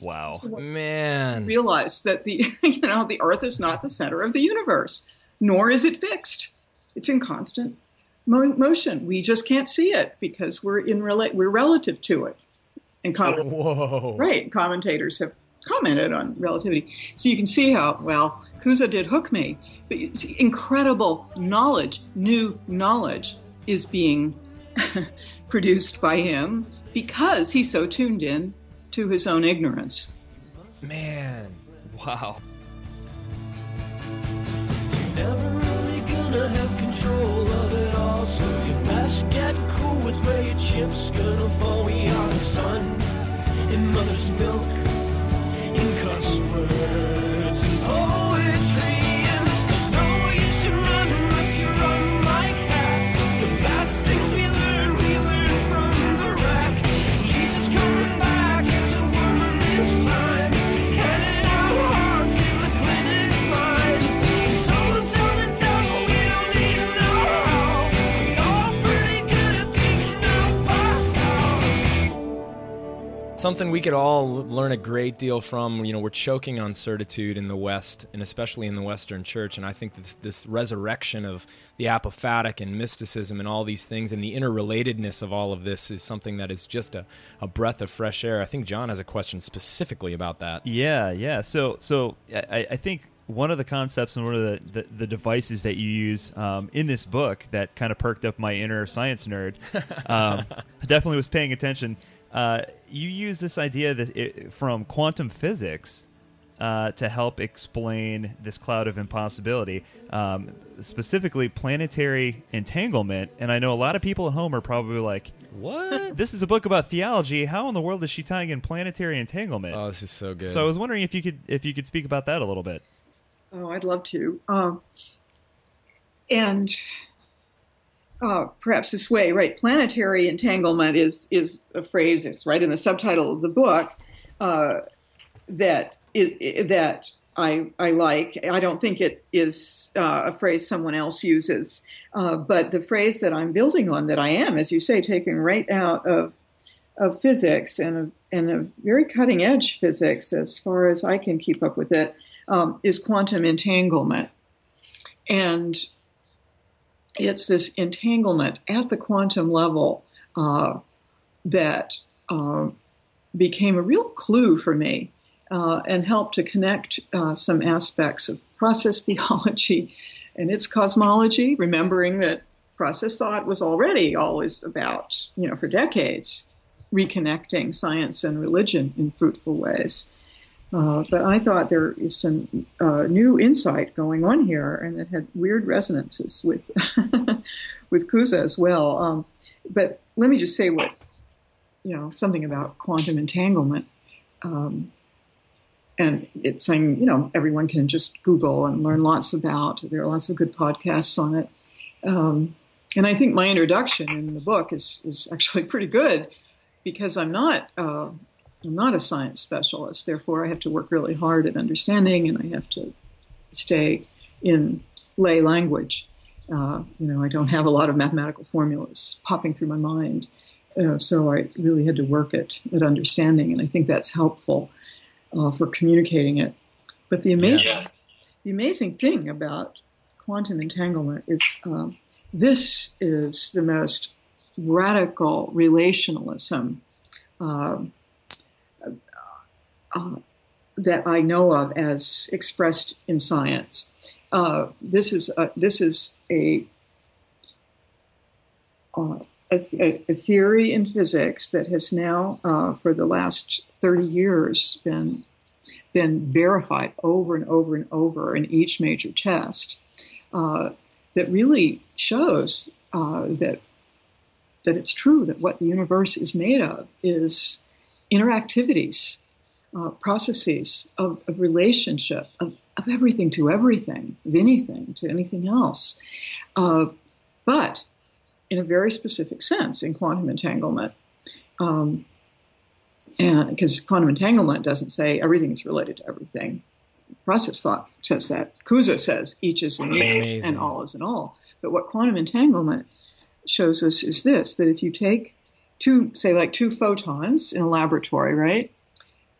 Wow, man! Realized that the you know the Earth is not the center of the universe, nor is it fixed. It's in constant mo- motion. We just can't see it because we're in rela- we're relative to it. And com- Whoa. right, commentators have commented on relativity. So you can see how, well, Cusa did hook me. But see, incredible knowledge, new knowledge, is being produced by him because he's so tuned in to his own ignorance. Man, wow. Never really gonna have control something we could all learn a great deal from. You know, we're choking on certitude in the West, and especially in the Western Church. And I think this, this resurrection of the apophatic and mysticism and all these things, and the interrelatedness of all of this, is something that is just a, a breath of fresh air. I think John has a question specifically about that. Yeah, yeah. So, so I, I think one of the concepts and one of the, the, the devices that you use um, in this book that kind of perked up my inner science nerd. Um, definitely was paying attention. Uh, you use this idea that it, from quantum physics uh, to help explain this cloud of impossibility, um, specifically planetary entanglement. And I know a lot of people at home are probably like, "What? this is a book about theology. How in the world is she tying in planetary entanglement?" Oh, this is so good. So I was wondering if you could if you could speak about that a little bit. Oh, I'd love to. Um, and uh, perhaps this way, right? Planetary entanglement is is a phrase. It's right in the subtitle of the book uh, that that I I like. I don't think it is uh, a phrase someone else uses, uh, but the phrase that I'm building on, that I am, as you say, taking right out of of physics and of and of very cutting edge physics, as far as I can keep up with it, um, is quantum entanglement, and it's this entanglement at the quantum level uh, that uh, became a real clue for me uh, and helped to connect uh, some aspects of process theology and its cosmology, remembering that process thought was already always about, you know, for decades, reconnecting science and religion in fruitful ways. Uh, but I thought there is some uh, new insight going on here, and it had weird resonances with with Cusa as well. Um, but let me just say what you know something about quantum entanglement, um, and it's saying you know everyone can just Google and learn lots about. There are lots of good podcasts on it, um, and I think my introduction in the book is is actually pretty good because I'm not. Uh, I'm not a science specialist, therefore I have to work really hard at understanding, and I have to stay in lay language. Uh, you know, I don't have a lot of mathematical formulas popping through my mind, uh, so I really had to work at at understanding, and I think that's helpful uh, for communicating it. But the amazing, yes. the amazing thing about quantum entanglement is um, this is the most radical relationalism. Um, that I know of as expressed in science. Uh, this is a, this is a, uh, a, a theory in physics that has now, uh, for the last thirty years, been been verified over and over and over in each major test. Uh, that really shows uh, that that it's true that what the universe is made of is interactivities uh, processes of, of relationship, of, of, everything to everything, of anything to anything else. Uh, but in a very specific sense in quantum entanglement. Um, and because quantum entanglement doesn't say everything is related to everything. Process thought says that. Cusa says each is in each and all is in all. But what quantum entanglement shows us is this that if you take two, say, like two photons in a laboratory, right?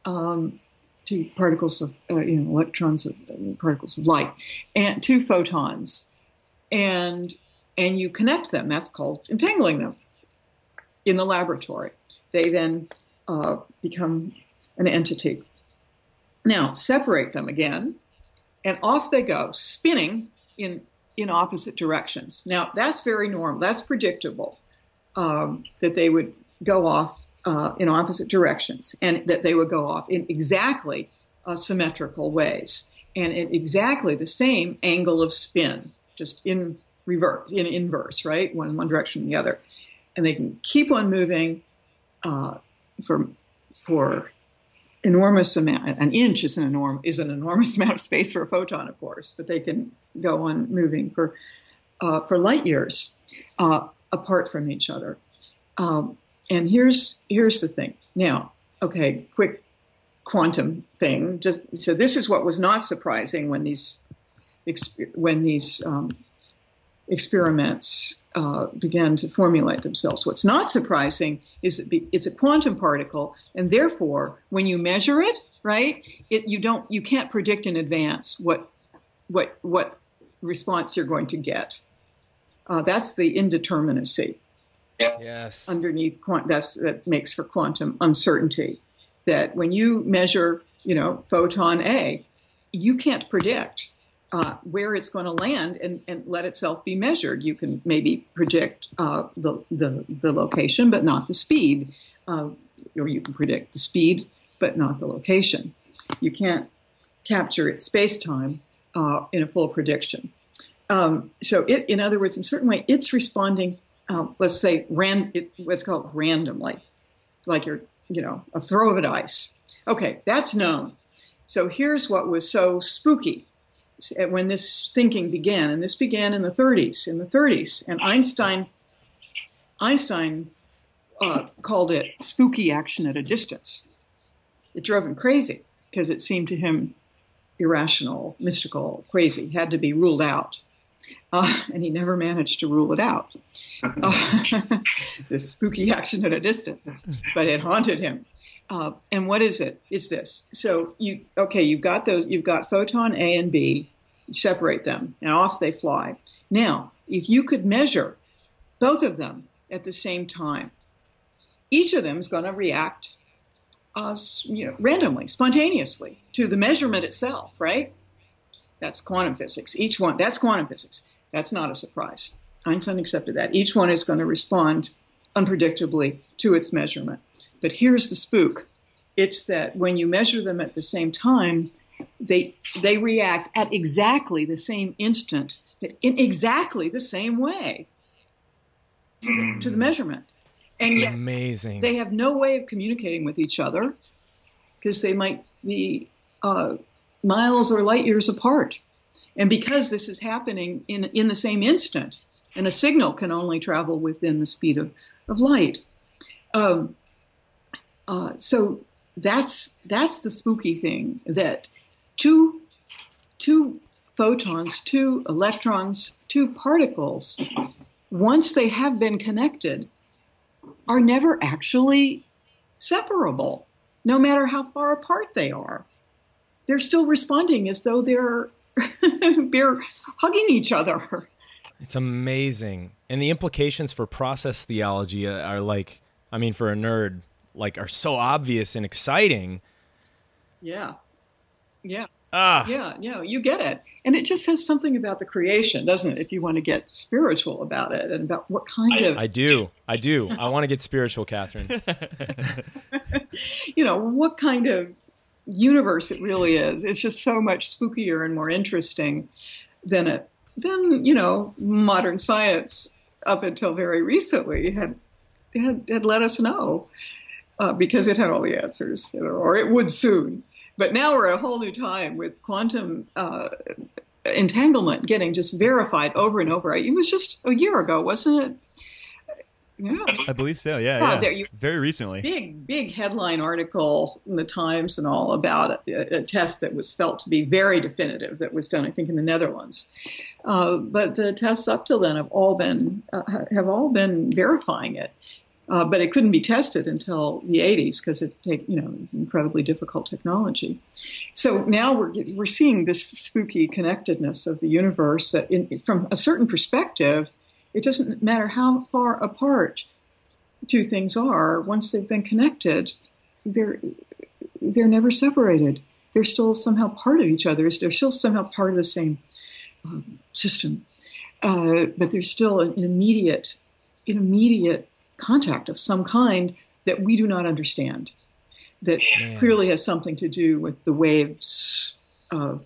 Um, two particles of uh, you know electrons of uh, particles of light and two photons and and you connect them. That's called entangling them in the laboratory. They then uh, become an entity. Now separate them again and off they go spinning in in opposite directions. Now that's very normal. That's predictable um, that they would go off uh, in opposite directions, and that they would go off in exactly uh, symmetrical ways and in exactly the same angle of spin, just in reverse, in inverse, right, one one direction and the other, and they can keep on moving uh, for for enormous amount. An inch is an enormous is an enormous amount of space for a photon, of course, but they can go on moving for uh, for light years uh, apart from each other. Um, and here's here's the thing. Now, okay, quick quantum thing. Just so this is what was not surprising when these when these um, experiments uh, began to formulate themselves. What's not surprising is that it's a quantum particle, and therefore, when you measure it, right, it you don't you can't predict in advance what what what response you're going to get. Uh, that's the indeterminacy. Yes. Underneath, that's that makes for quantum uncertainty. That when you measure, you know, photon A, you can't predict uh, where it's going to land and, and, let itself be measured. You can maybe predict uh, the, the, the location, but not the speed, uh, or you can predict the speed, but not the location. You can't capture its space time uh, in a full prediction. Um, so, it, in other words, in a certain way, it's responding. Um, let's say ran, it, what's called randomly, like you're, you know, a throw of a dice. Okay, that's known. So here's what was so spooky when this thinking began, and this began in the 30s. In the 30s, and Einstein, Einstein uh, called it spooky action at a distance. It drove him crazy because it seemed to him irrational, mystical, crazy, had to be ruled out. Uh, and he never managed to rule it out. Uh, this spooky action at a distance, but it haunted him. Uh, and what is it? It's this. So you okay? You've got those. You've got photon A and B. Separate them, and off they fly. Now, if you could measure both of them at the same time, each of them is going to react uh, you know, randomly, spontaneously to the measurement itself, right? That's quantum physics. Each one, that's quantum physics. That's not a surprise. Einstein accepted that. Each one is going to respond unpredictably to its measurement. But here's the spook it's that when you measure them at the same time, they, they react at exactly the same instant, in exactly the same way to the measurement. And yet amazing. They have no way of communicating with each other because they might be uh, miles or light years apart. And because this is happening in, in the same instant, and a signal can only travel within the speed of, of light. Um, uh, so that's that's the spooky thing that two two photons, two electrons, two particles, once they have been connected, are never actually separable, no matter how far apart they are. They're still responding as though they're they're hugging each other. It's amazing, and the implications for process theology are like, I mean, for a nerd, like are so obvious and exciting. Yeah, yeah. Ah. Yeah, yeah, you get it. And it just says something about the creation, doesn't it? If you want to get spiritual about it and about what kind I, of. I do. I do. I want to get spiritual, Catherine. you know, what kind of universe it really is. It's just so much spookier and more interesting than it than, you know, modern science up until very recently had had, had let us know uh, because it had all the answers, or it would soon. But now we're a whole new time with quantum uh, entanglement getting just verified over and over. It was just a year ago, wasn't it? Yeah. I believe so. Yeah. yeah. yeah. You, Very recently. Big, big headline article in the Times and all about a, a, test that was felt to be very definitive that was done, I think, in the Netherlands. Uh, but the tests up till then have all been uh, have all been verifying it. Uh, but it couldn't be tested until the 80s because it take you know it's incredibly difficult technology. So now we're we're seeing this spooky connectedness of the universe that, in, from a certain perspective, it doesn't matter how far apart two things are. Once they've been connected, they're they're never separated. They're still somehow part of each other. They're still somehow part of the same um, system, uh, but there's still an immediate, an immediate contact of some kind that we do not understand, that Man. clearly has something to do with the waves of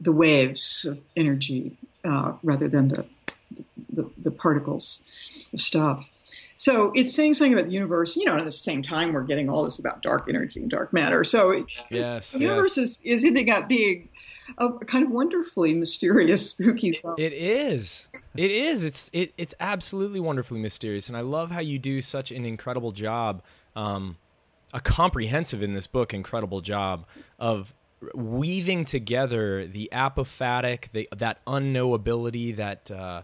the waves of energy uh, rather than the, the, the particles of stuff. So it's saying something about the universe. You know, at the same time, we're getting all this about dark energy and dark matter. So yes, the universe yes. is is ending up being a kind of wonderfully mysterious, spooky song. It is. It is. It's it, it's absolutely wonderfully mysterious, and I love how you do such an incredible job, um, a comprehensive in this book, incredible job of weaving together the apophatic, the that unknowability, that uh,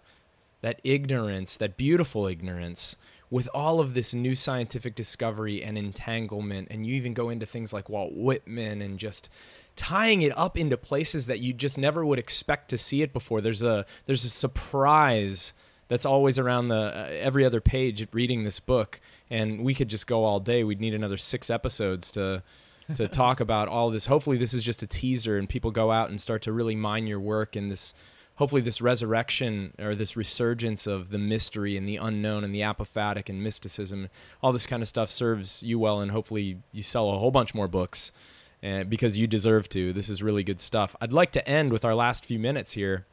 that ignorance, that beautiful ignorance, with all of this new scientific discovery and entanglement, and you even go into things like Walt Whitman and just tying it up into places that you just never would expect to see it before. There's a there's a surprise that's always around the uh, every other page reading this book, and we could just go all day. We'd need another six episodes to to talk about all this. Hopefully, this is just a teaser, and people go out and start to really mine your work in this. Hopefully, this resurrection or this resurgence of the mystery and the unknown and the apophatic and mysticism, all this kind of stuff serves you well, and hopefully, you sell a whole bunch more books uh, because you deserve to. This is really good stuff. I'd like to end with our last few minutes here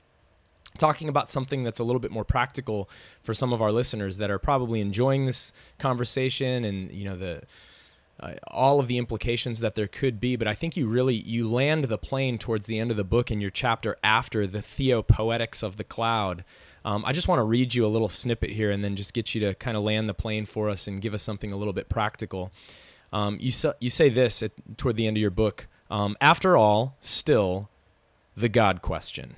talking about something that's a little bit more practical for some of our listeners that are probably enjoying this conversation and you know the uh, all of the implications that there could be but i think you really you land the plane towards the end of the book in your chapter after the theopoetics of the cloud um, i just want to read you a little snippet here and then just get you to kind of land the plane for us and give us something a little bit practical um, you, you say this at, toward the end of your book. Um, After all, still, the God question.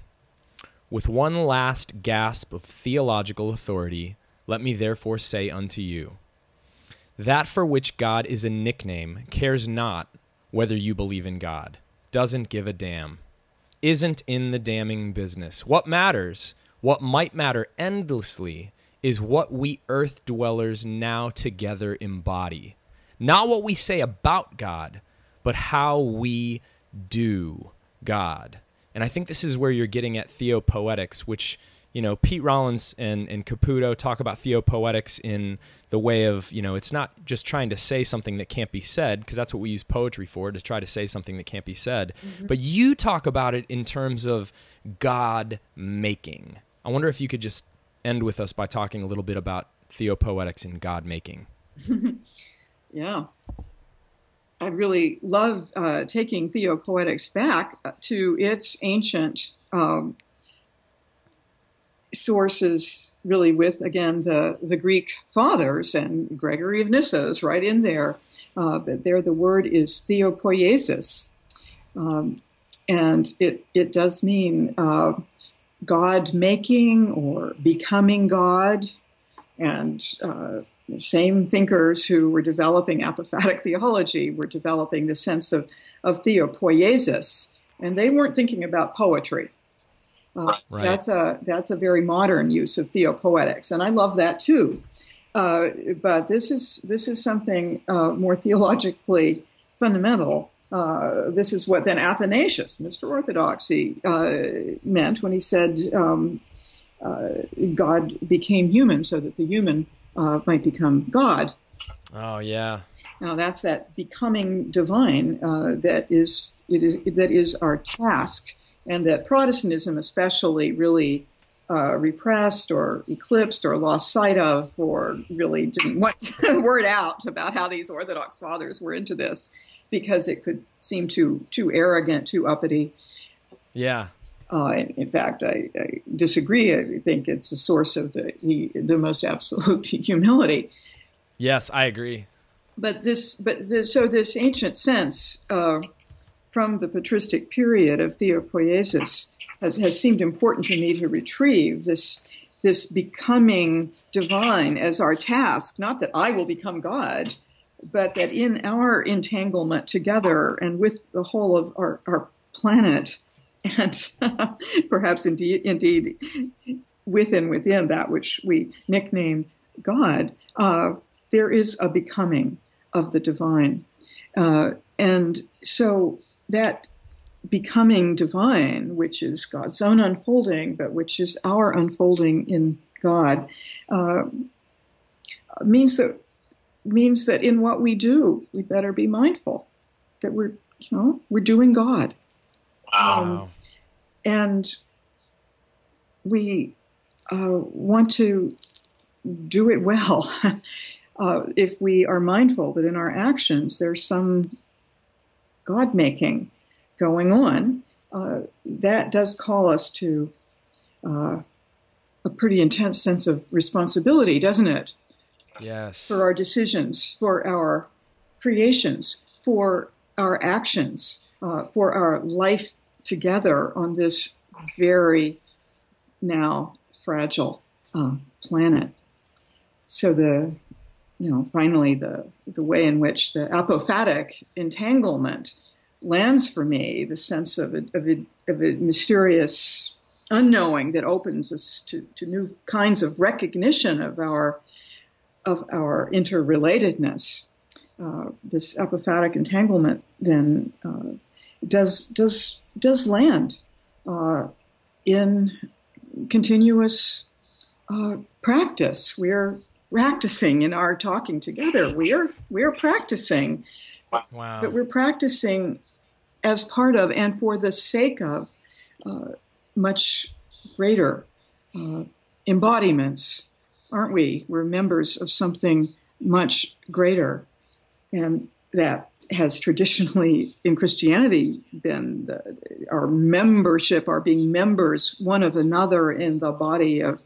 With one last gasp of theological authority, let me therefore say unto you that for which God is a nickname cares not whether you believe in God, doesn't give a damn, isn't in the damning business. What matters, what might matter endlessly, is what we earth dwellers now together embody not what we say about God, but how we do God. And I think this is where you're getting at theopoetics, which, you know, Pete Rollins and, and Caputo talk about theopoetics in the way of, you know, it's not just trying to say something that can't be said, because that's what we use poetry for, to try to say something that can't be said. Mm-hmm. But you talk about it in terms of God making. I wonder if you could just end with us by talking a little bit about theopoetics and God making. Yeah. I really love uh, taking Theopoetics back to its ancient um, sources, really with, again, the, the Greek fathers and Gregory of Nyssa is right in there. Uh, but there the word is theopoiesis. Um, and it, it does mean uh, God making or becoming God. And uh, the same thinkers who were developing apophatic theology were developing the sense of, of theopoiesis, and they weren't thinking about poetry. Uh, right. That's a that's a very modern use of theopoetics, and I love that too. Uh, but this is this is something uh, more theologically fundamental. Uh, this is what then Athanasius, Mr. Orthodoxy, uh, meant when he said um, uh, God became human so that the human uh, might become God. Oh yeah. Now that's that becoming divine uh, that is, is that is our task, and that Protestantism especially really uh, repressed or eclipsed or lost sight of, or really didn't want word out about how these Orthodox fathers were into this because it could seem too too arrogant, too uppity. Yeah. Uh, in, in, fact, I, I, disagree. I think it's the source of the the most absolute humility. Yes, I agree. But this, but the, so this ancient sense uh, from the patristic period of theopoiesis has, has seemed important to me to retrieve this this becoming divine as our task. Not that I will become God, but that in our entanglement together and with the whole of our, our planet and perhaps indeed, indeed within within that which we nickname God, uh, there is a becoming of the divine, uh, and so that becoming divine, which is God's own unfolding, but which is our unfolding in God, uh, means that means that in what we do, we better be mindful that we're you know we're doing God. Wow. Um, and we uh, want to do it well. uh, if we are mindful that in our actions there's some God making going on, uh, that does call us to uh, a pretty intense sense of responsibility, doesn't it? Yes. For our decisions, for our creations, for our actions, uh, for our life together on this very now fragile uh, planet. So the you know finally the the way in which the apophatic entanglement lands for me, the sense of a, of a, of a mysterious unknowing that opens us to, to new kinds of recognition of our of our interrelatedness. Uh, this apophatic entanglement then uh, does does does land uh, in continuous uh, practice. We are practicing in our talking together. We are we are practicing, Wow. but we're practicing as part of and for the sake of uh, much greater uh, embodiments, aren't we? We're members of something much greater, and that has traditionally in Christianity been the, our membership, our being members one of another in the body of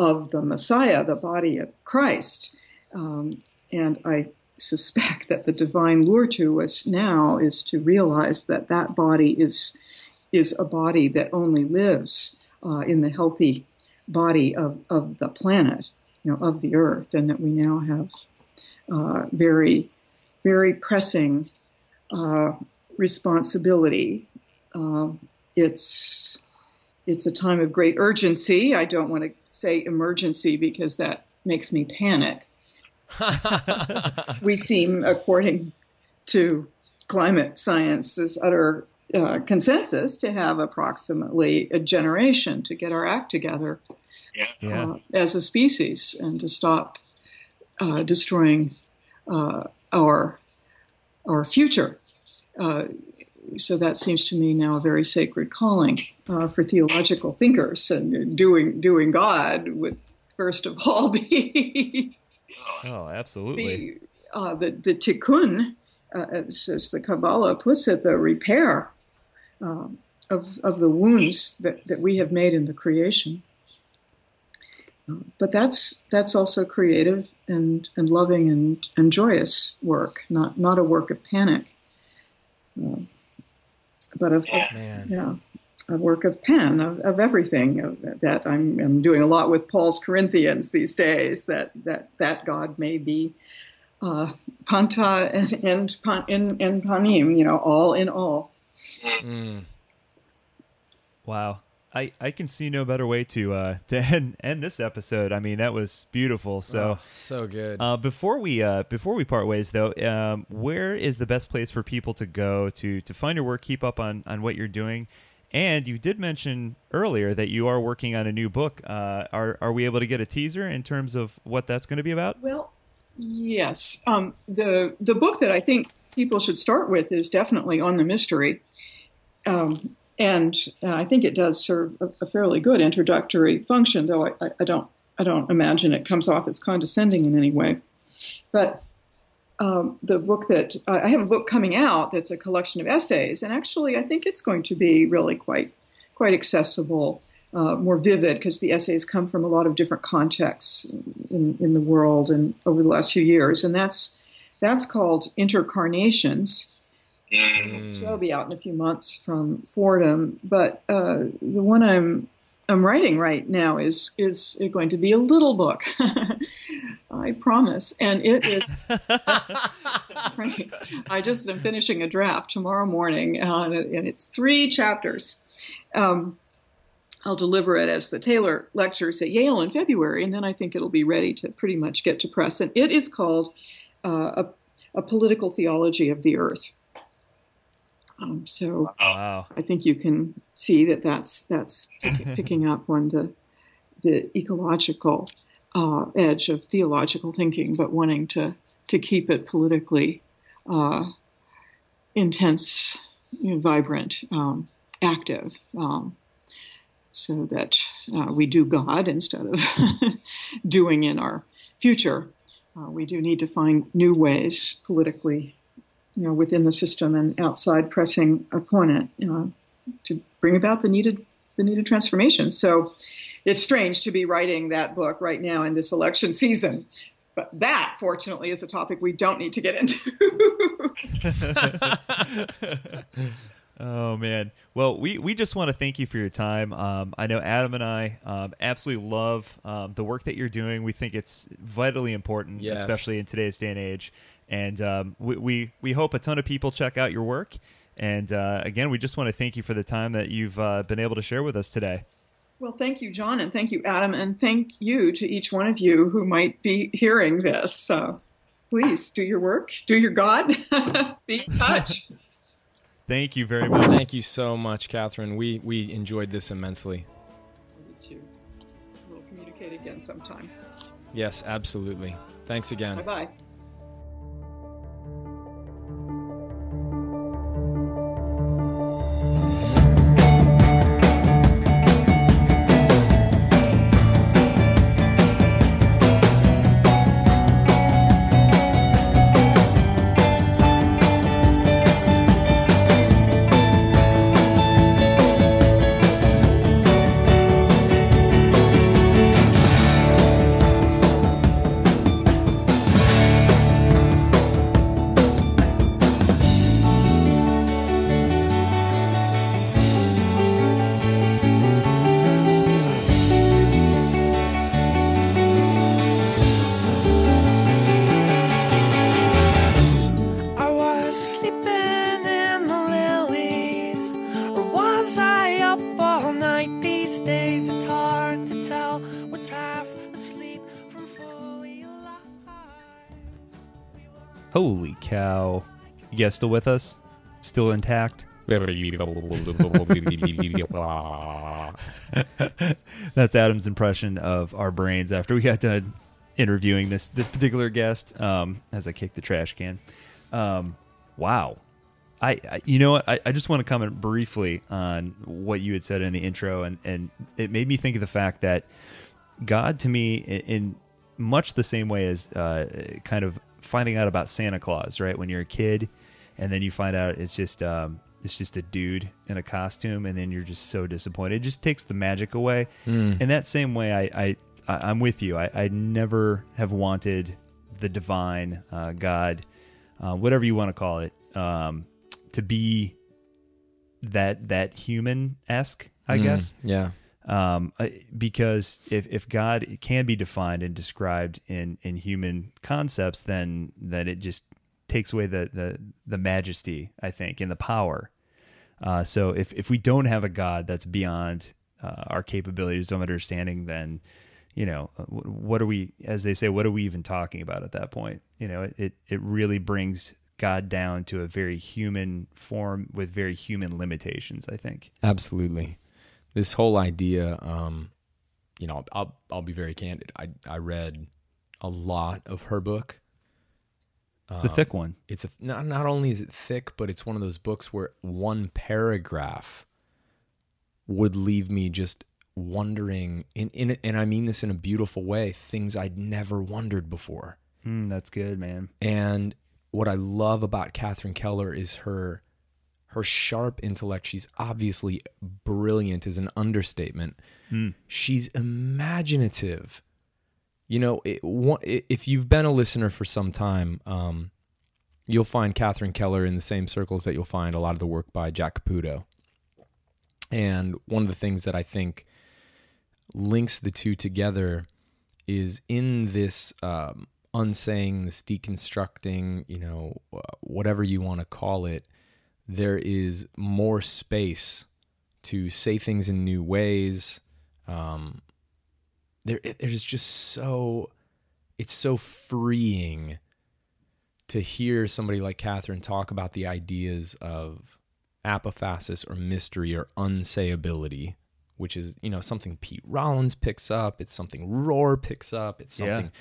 of the Messiah, the body of Christ. Um, and I suspect that the divine lure to us now is to realize that that body is is a body that only lives uh, in the healthy body of, of the planet, you know, of the earth, and that we now have uh, very, very pressing uh, responsibility. Um, it's it's a time of great urgency. I don't want to say emergency because that makes me panic. we seem, according to climate science's utter uh, consensus, to have approximately a generation to get our act together Yeah. uh, as a species and to stop uh, destroying uh, our our future. So that seems to me now a very sacred calling uh, for theological thinkers, and doing doing God would first of all be Oh, absolutely. be uh, the the tikkun, uh, as, the Kabbalah puts it, the repair um, of of the wounds that, that we have made in the creation. Uh, but that's that's also creative and, and loving and, and joyous work, not not a work of panic, uh, but of, of yeah, a work of pen of, of everything of, that I'm, I'm doing a lot with Paul's Corinthians these days. That that that God may be uh, panta and and, pan, and and panim, you know, all in all. Mm. Wow. I, I can see no better way to uh, to end, end this episode. I mean, that was beautiful. So, Oh, so good. uh, before we uh, before we part ways, though, um, where is the best place for people to go to to find your work, keep up on on what you're doing? And you did mention earlier that you are working on a new book. Uh, are are we able to get a teaser in terms of what that's going to be about? Well, yes. Um, the the book that I think people should start with is definitely on the mystery, um, and uh, I think it does serve a, a fairly good introductory function. Though I, I, I don't I don't imagine it comes off as condescending in any way. But um, the book that I have a book coming out that's a collection of essays, and actually I think it's going to be really quite quite accessible, uh, more vivid because the essays come from a lot of different contexts in, in the world and over the last few years, and that's that's called Intercarnations. So that'll be out in a few months from Fordham. But uh, the one I'm I'm writing right now is is going to be a little book. I promise, and it is. right. I just am finishing a draft tomorrow morning, uh, and and it's three chapters. Um, I'll deliver it as the Taylor lectures at Yale in February, and then I think it'll be ready to pretty much get to press. And it is called uh, a, a political theology of the earth. Um, so Wow. I think you can see that that's that's pick, picking up on the the ecological uh, edge of theological thinking, but wanting to to keep it politically uh, intense, you know, vibrant, um, active, um, so that uh, we do God instead of doing in our future. Uh, we do need to find new ways politically you know, within the system and outside pressing upon it you know, to bring about the needed the needed transformation. So it's strange to be writing that book right now in this election season. But that, fortunately, is a topic we don't need to get into. Oh man. Well, we, we just want to thank you for your time. Um, I know Adam and I um, absolutely love um, the work that you're doing. We think it's vitally important, Yes. especially in today's day and age. And um, we, we we hope a ton of people check out your work. And uh, again, we just want to thank you for the time that you've uh, been able to share with us today. Well, thank you, John, and thank you, Adam, and thank you to each one of you who might be hearing this. So please do your work, do your God, be in touch. Thank you very much. Thank you so much, Catherine. We we enjoyed this immensely. Me too. We'll communicate again sometime. Yes, absolutely. Thanks again. Bye bye. Guys still with us? Still intact? That's Adam's impression of our brains after we got done interviewing this this particular guest. Um, as I kick the trash can. Um, wow. I, I you know what I, I just want to comment briefly on what you had said in the intro and and it made me think of the fact that God to me in, in much the same way as uh, kind of finding out about Santa Claus right when you're a kid and then you find out it's just um, it's just a dude in a costume and then you're just so disappointed. It just takes the magic away. In that same way I, I, I'm with you. I, I never have wanted the divine uh, God uh, whatever you want to call it um, to be that that human esque I Mm, guess. Yeah. um, because if, if God can be defined and described in, in human concepts, then then it just takes away the, the, the majesty, I think, and the power. Uh, so if, if we don't have a God that's beyond uh, our capabilities of understanding, then you know uh, what are we, as they say, what are we even talking about at that point? You know, it it, it really brings God down to a very human form with very human limitations. I think. Absolutely. This whole idea, um, you know, I'll I'll be very candid. I I read a lot of her book. It's a thick one. It's a not not only is it thick, but it's one of those books where one paragraph would leave me just wondering in in and I mean this in a beautiful way, things I'd never wondered before. Mm, that's good, man. And what I love about Catherine Keller is her her sharp intellect. She's obviously brilliant is an understatement. She's imaginative. You know, it, if you've been a listener for some time, um, you'll find Catherine Keller in the same circles that you'll find a lot of the work by Jack Caputo. And one of the things that I think links the two together is in this um, unsaying, this deconstructing, you know, whatever you want to call it, there is more space to say things in new ways. Um, there, there's just so, it's so freeing to hear somebody like Catherine talk about the ideas of apophasis or mystery or unsayability, which is, you know, something Pete Rollins picks up. It's something Rohr picks up. It's Yeah. something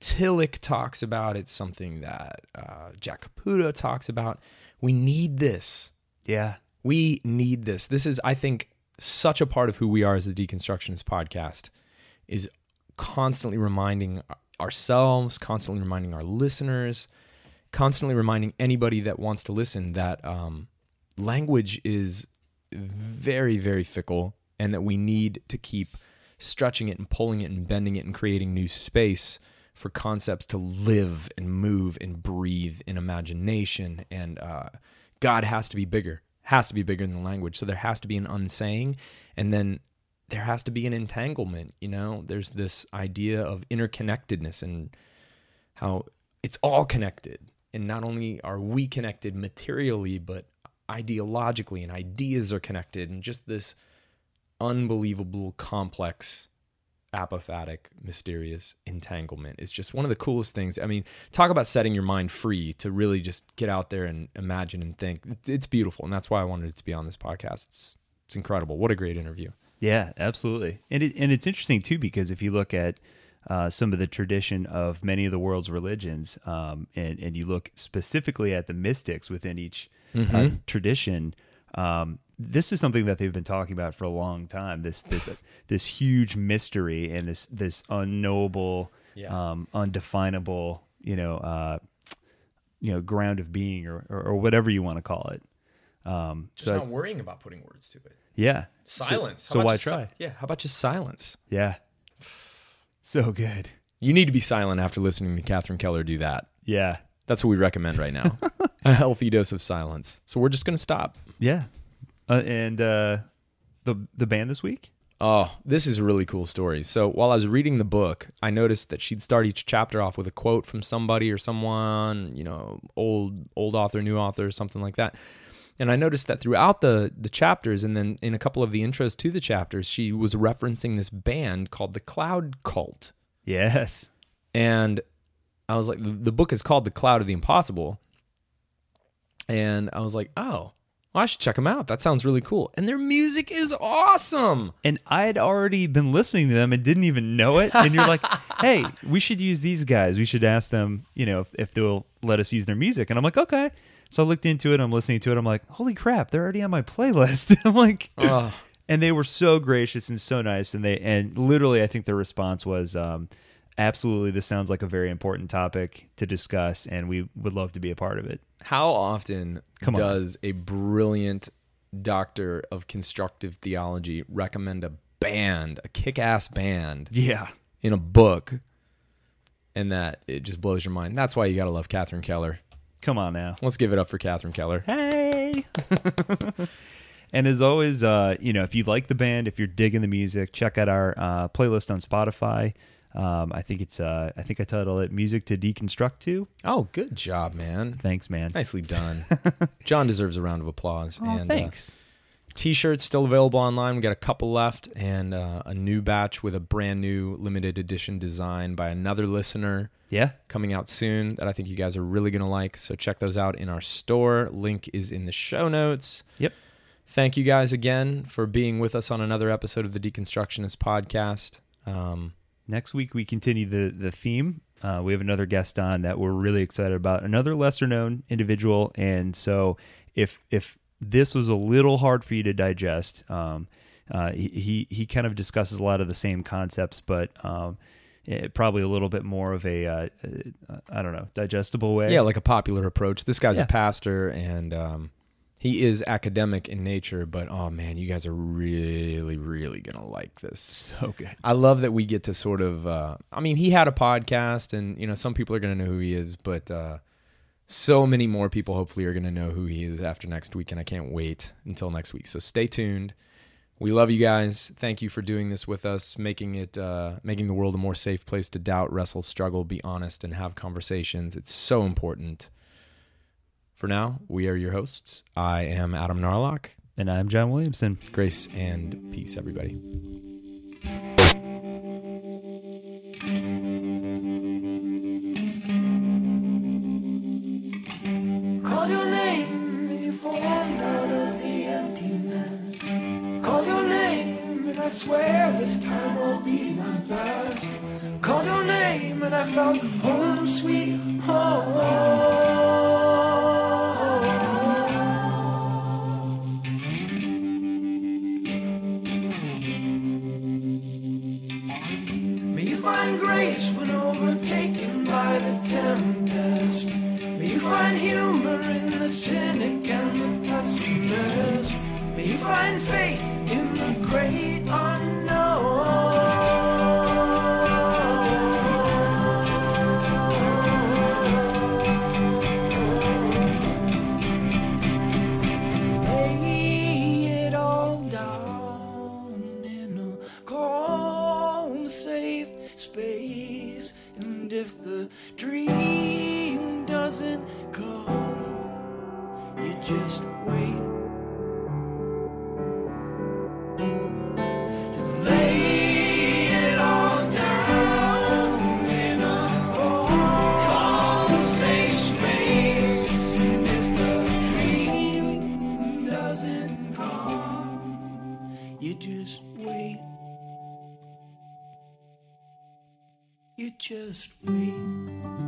Tillich talks about. It's something that uh, Jack Caputo talks about. We need this. Yeah. We need this. This is, I think, such a part of who we are as the Deconstructionist podcast is constantly reminding ourselves, constantly reminding our listeners, constantly reminding anybody that wants to listen that um, language is very, very fickle and that we need to keep stretching it and pulling it and bending it and creating new space for concepts to live and move and breathe in imagination. And uh, God has to be bigger, has to be bigger than language. So there has to be an unsaying, and then there has to be an entanglement. You know, there's this idea of interconnectedness and how it's all connected. And not only are we connected materially, but ideologically, and ideas are connected, and just this unbelievable, complex, apophatic, mysterious entanglement is just one of the coolest things. I mean, talk about setting your mind free to really just get out there and imagine and think. It's, beautiful, and that's why I wanted it to be on this podcast. It's it's incredible. What a great interview. Yeah, absolutely. And it, and it's interesting too because if you look at uh, some of the tradition of many of the world's religions, um, and and you look specifically at the mystics within each uh, tradition, um, this is something that they've been talking about for a long time. This this this huge mystery and this this unknowable, Yeah. um, undefinable, you know, uh, you know, ground of being or or, or whatever you want to call it. Um, Just so not worrying about putting words to it. yeah, Silence. So, so why just si- try? yeah. How about just silence? Yeah, so good. You need to be silent after listening to Catherine Keller do that. Yeah, That's what we recommend right now. a healthy dose of silence. So we're just going to stop. yeah. Uh, and uh, the the band this week. Oh, this is a really cool story. So while I was reading the book, I noticed that she'd start each chapter off with a quote from somebody or someone, you know, old old author, new author, something like that. And I noticed that throughout the the chapters and then in a couple of the intros to the chapters, she was referencing this band called the Cloud Cult. Yes. and I was like, the, the book is called The Cloud of the Impossible, and I was like, oh, well, I should check them out. That sounds really cool, and their music is awesome. And I had already been listening to them and didn't even know it. And you're like, hey, we should use these guys. We should ask them, you know, if, if they'll let us use their music. And I'm like, okay. So I looked into it. I'm listening to it. I'm like, holy crap, they're already on my playlist. I'm like, Oh, and they were so gracious and so nice. And they, and literally, I think their response was, um, absolutely, this sounds like a very important topic to discuss. And we would love to be a part of it. how often Come on. does a brilliant doctor of constructive theology recommend a band, a kick-ass band, Yeah. in a book, and that it just blows your mind? That's why you gotta love Catherine Keller. Come on now. Let's give it up for Catherine Keller. Hey. and as always, uh, you know, if you like the band, if you're digging the music, check out our uh, playlist on Spotify. Um, I think it's, uh, I think I titled it "Music to Deconstruct To." Oh, good job, man. Thanks, man. Nicely done. John deserves a round of applause. Oh, uh, thanks. T-shirts still available online. We got a couple left, and uh, a new batch with a brand new limited edition design by another listener yeah. coming out soon that I think you guys are really gonna like. So check those out in our store. Link is in the show notes. Yep. Thank you guys again for being with us on another episode of the Deconstructionist podcast. Um, Next week we continue the the theme. Uh, we have another guest on that we're really excited about. Another lesser known individual, and so if if this was a little hard for you to digest, um, uh, he he kind of discusses a lot of the same concepts, but um, eh, probably a little bit more of a uh, uh, I don't know digestible way. yeah, like a popular approach. This guy's Yeah. a pastor, and um, he is academic in nature. But oh man, you guys are really, really gonna like this. so good. I love that we get to sort of. Uh, I mean, he had a podcast, and you know, some people are going to know who he is, but uh, so many more people hopefully are going to know who he is after next week, and I can't wait until next week. So stay tuned. We love you guys. Thank you for doing this with us, making it, uh, making the world a more safe place to doubt, wrestle, struggle, be honest, and have conversations. It's so important. For now, we are your hosts. I am Adam Narlock. And I'm John Williamson. Grace and peace, everybody. Called your name and you formed out of the emptiness. Called your name and I swear this time I'll be my best. Called your name and I felt home sweet home. May you find grace when overtaken by the tempest. May you find in the cynic and the pessimist. May you find faith in the great unknown. you just wait.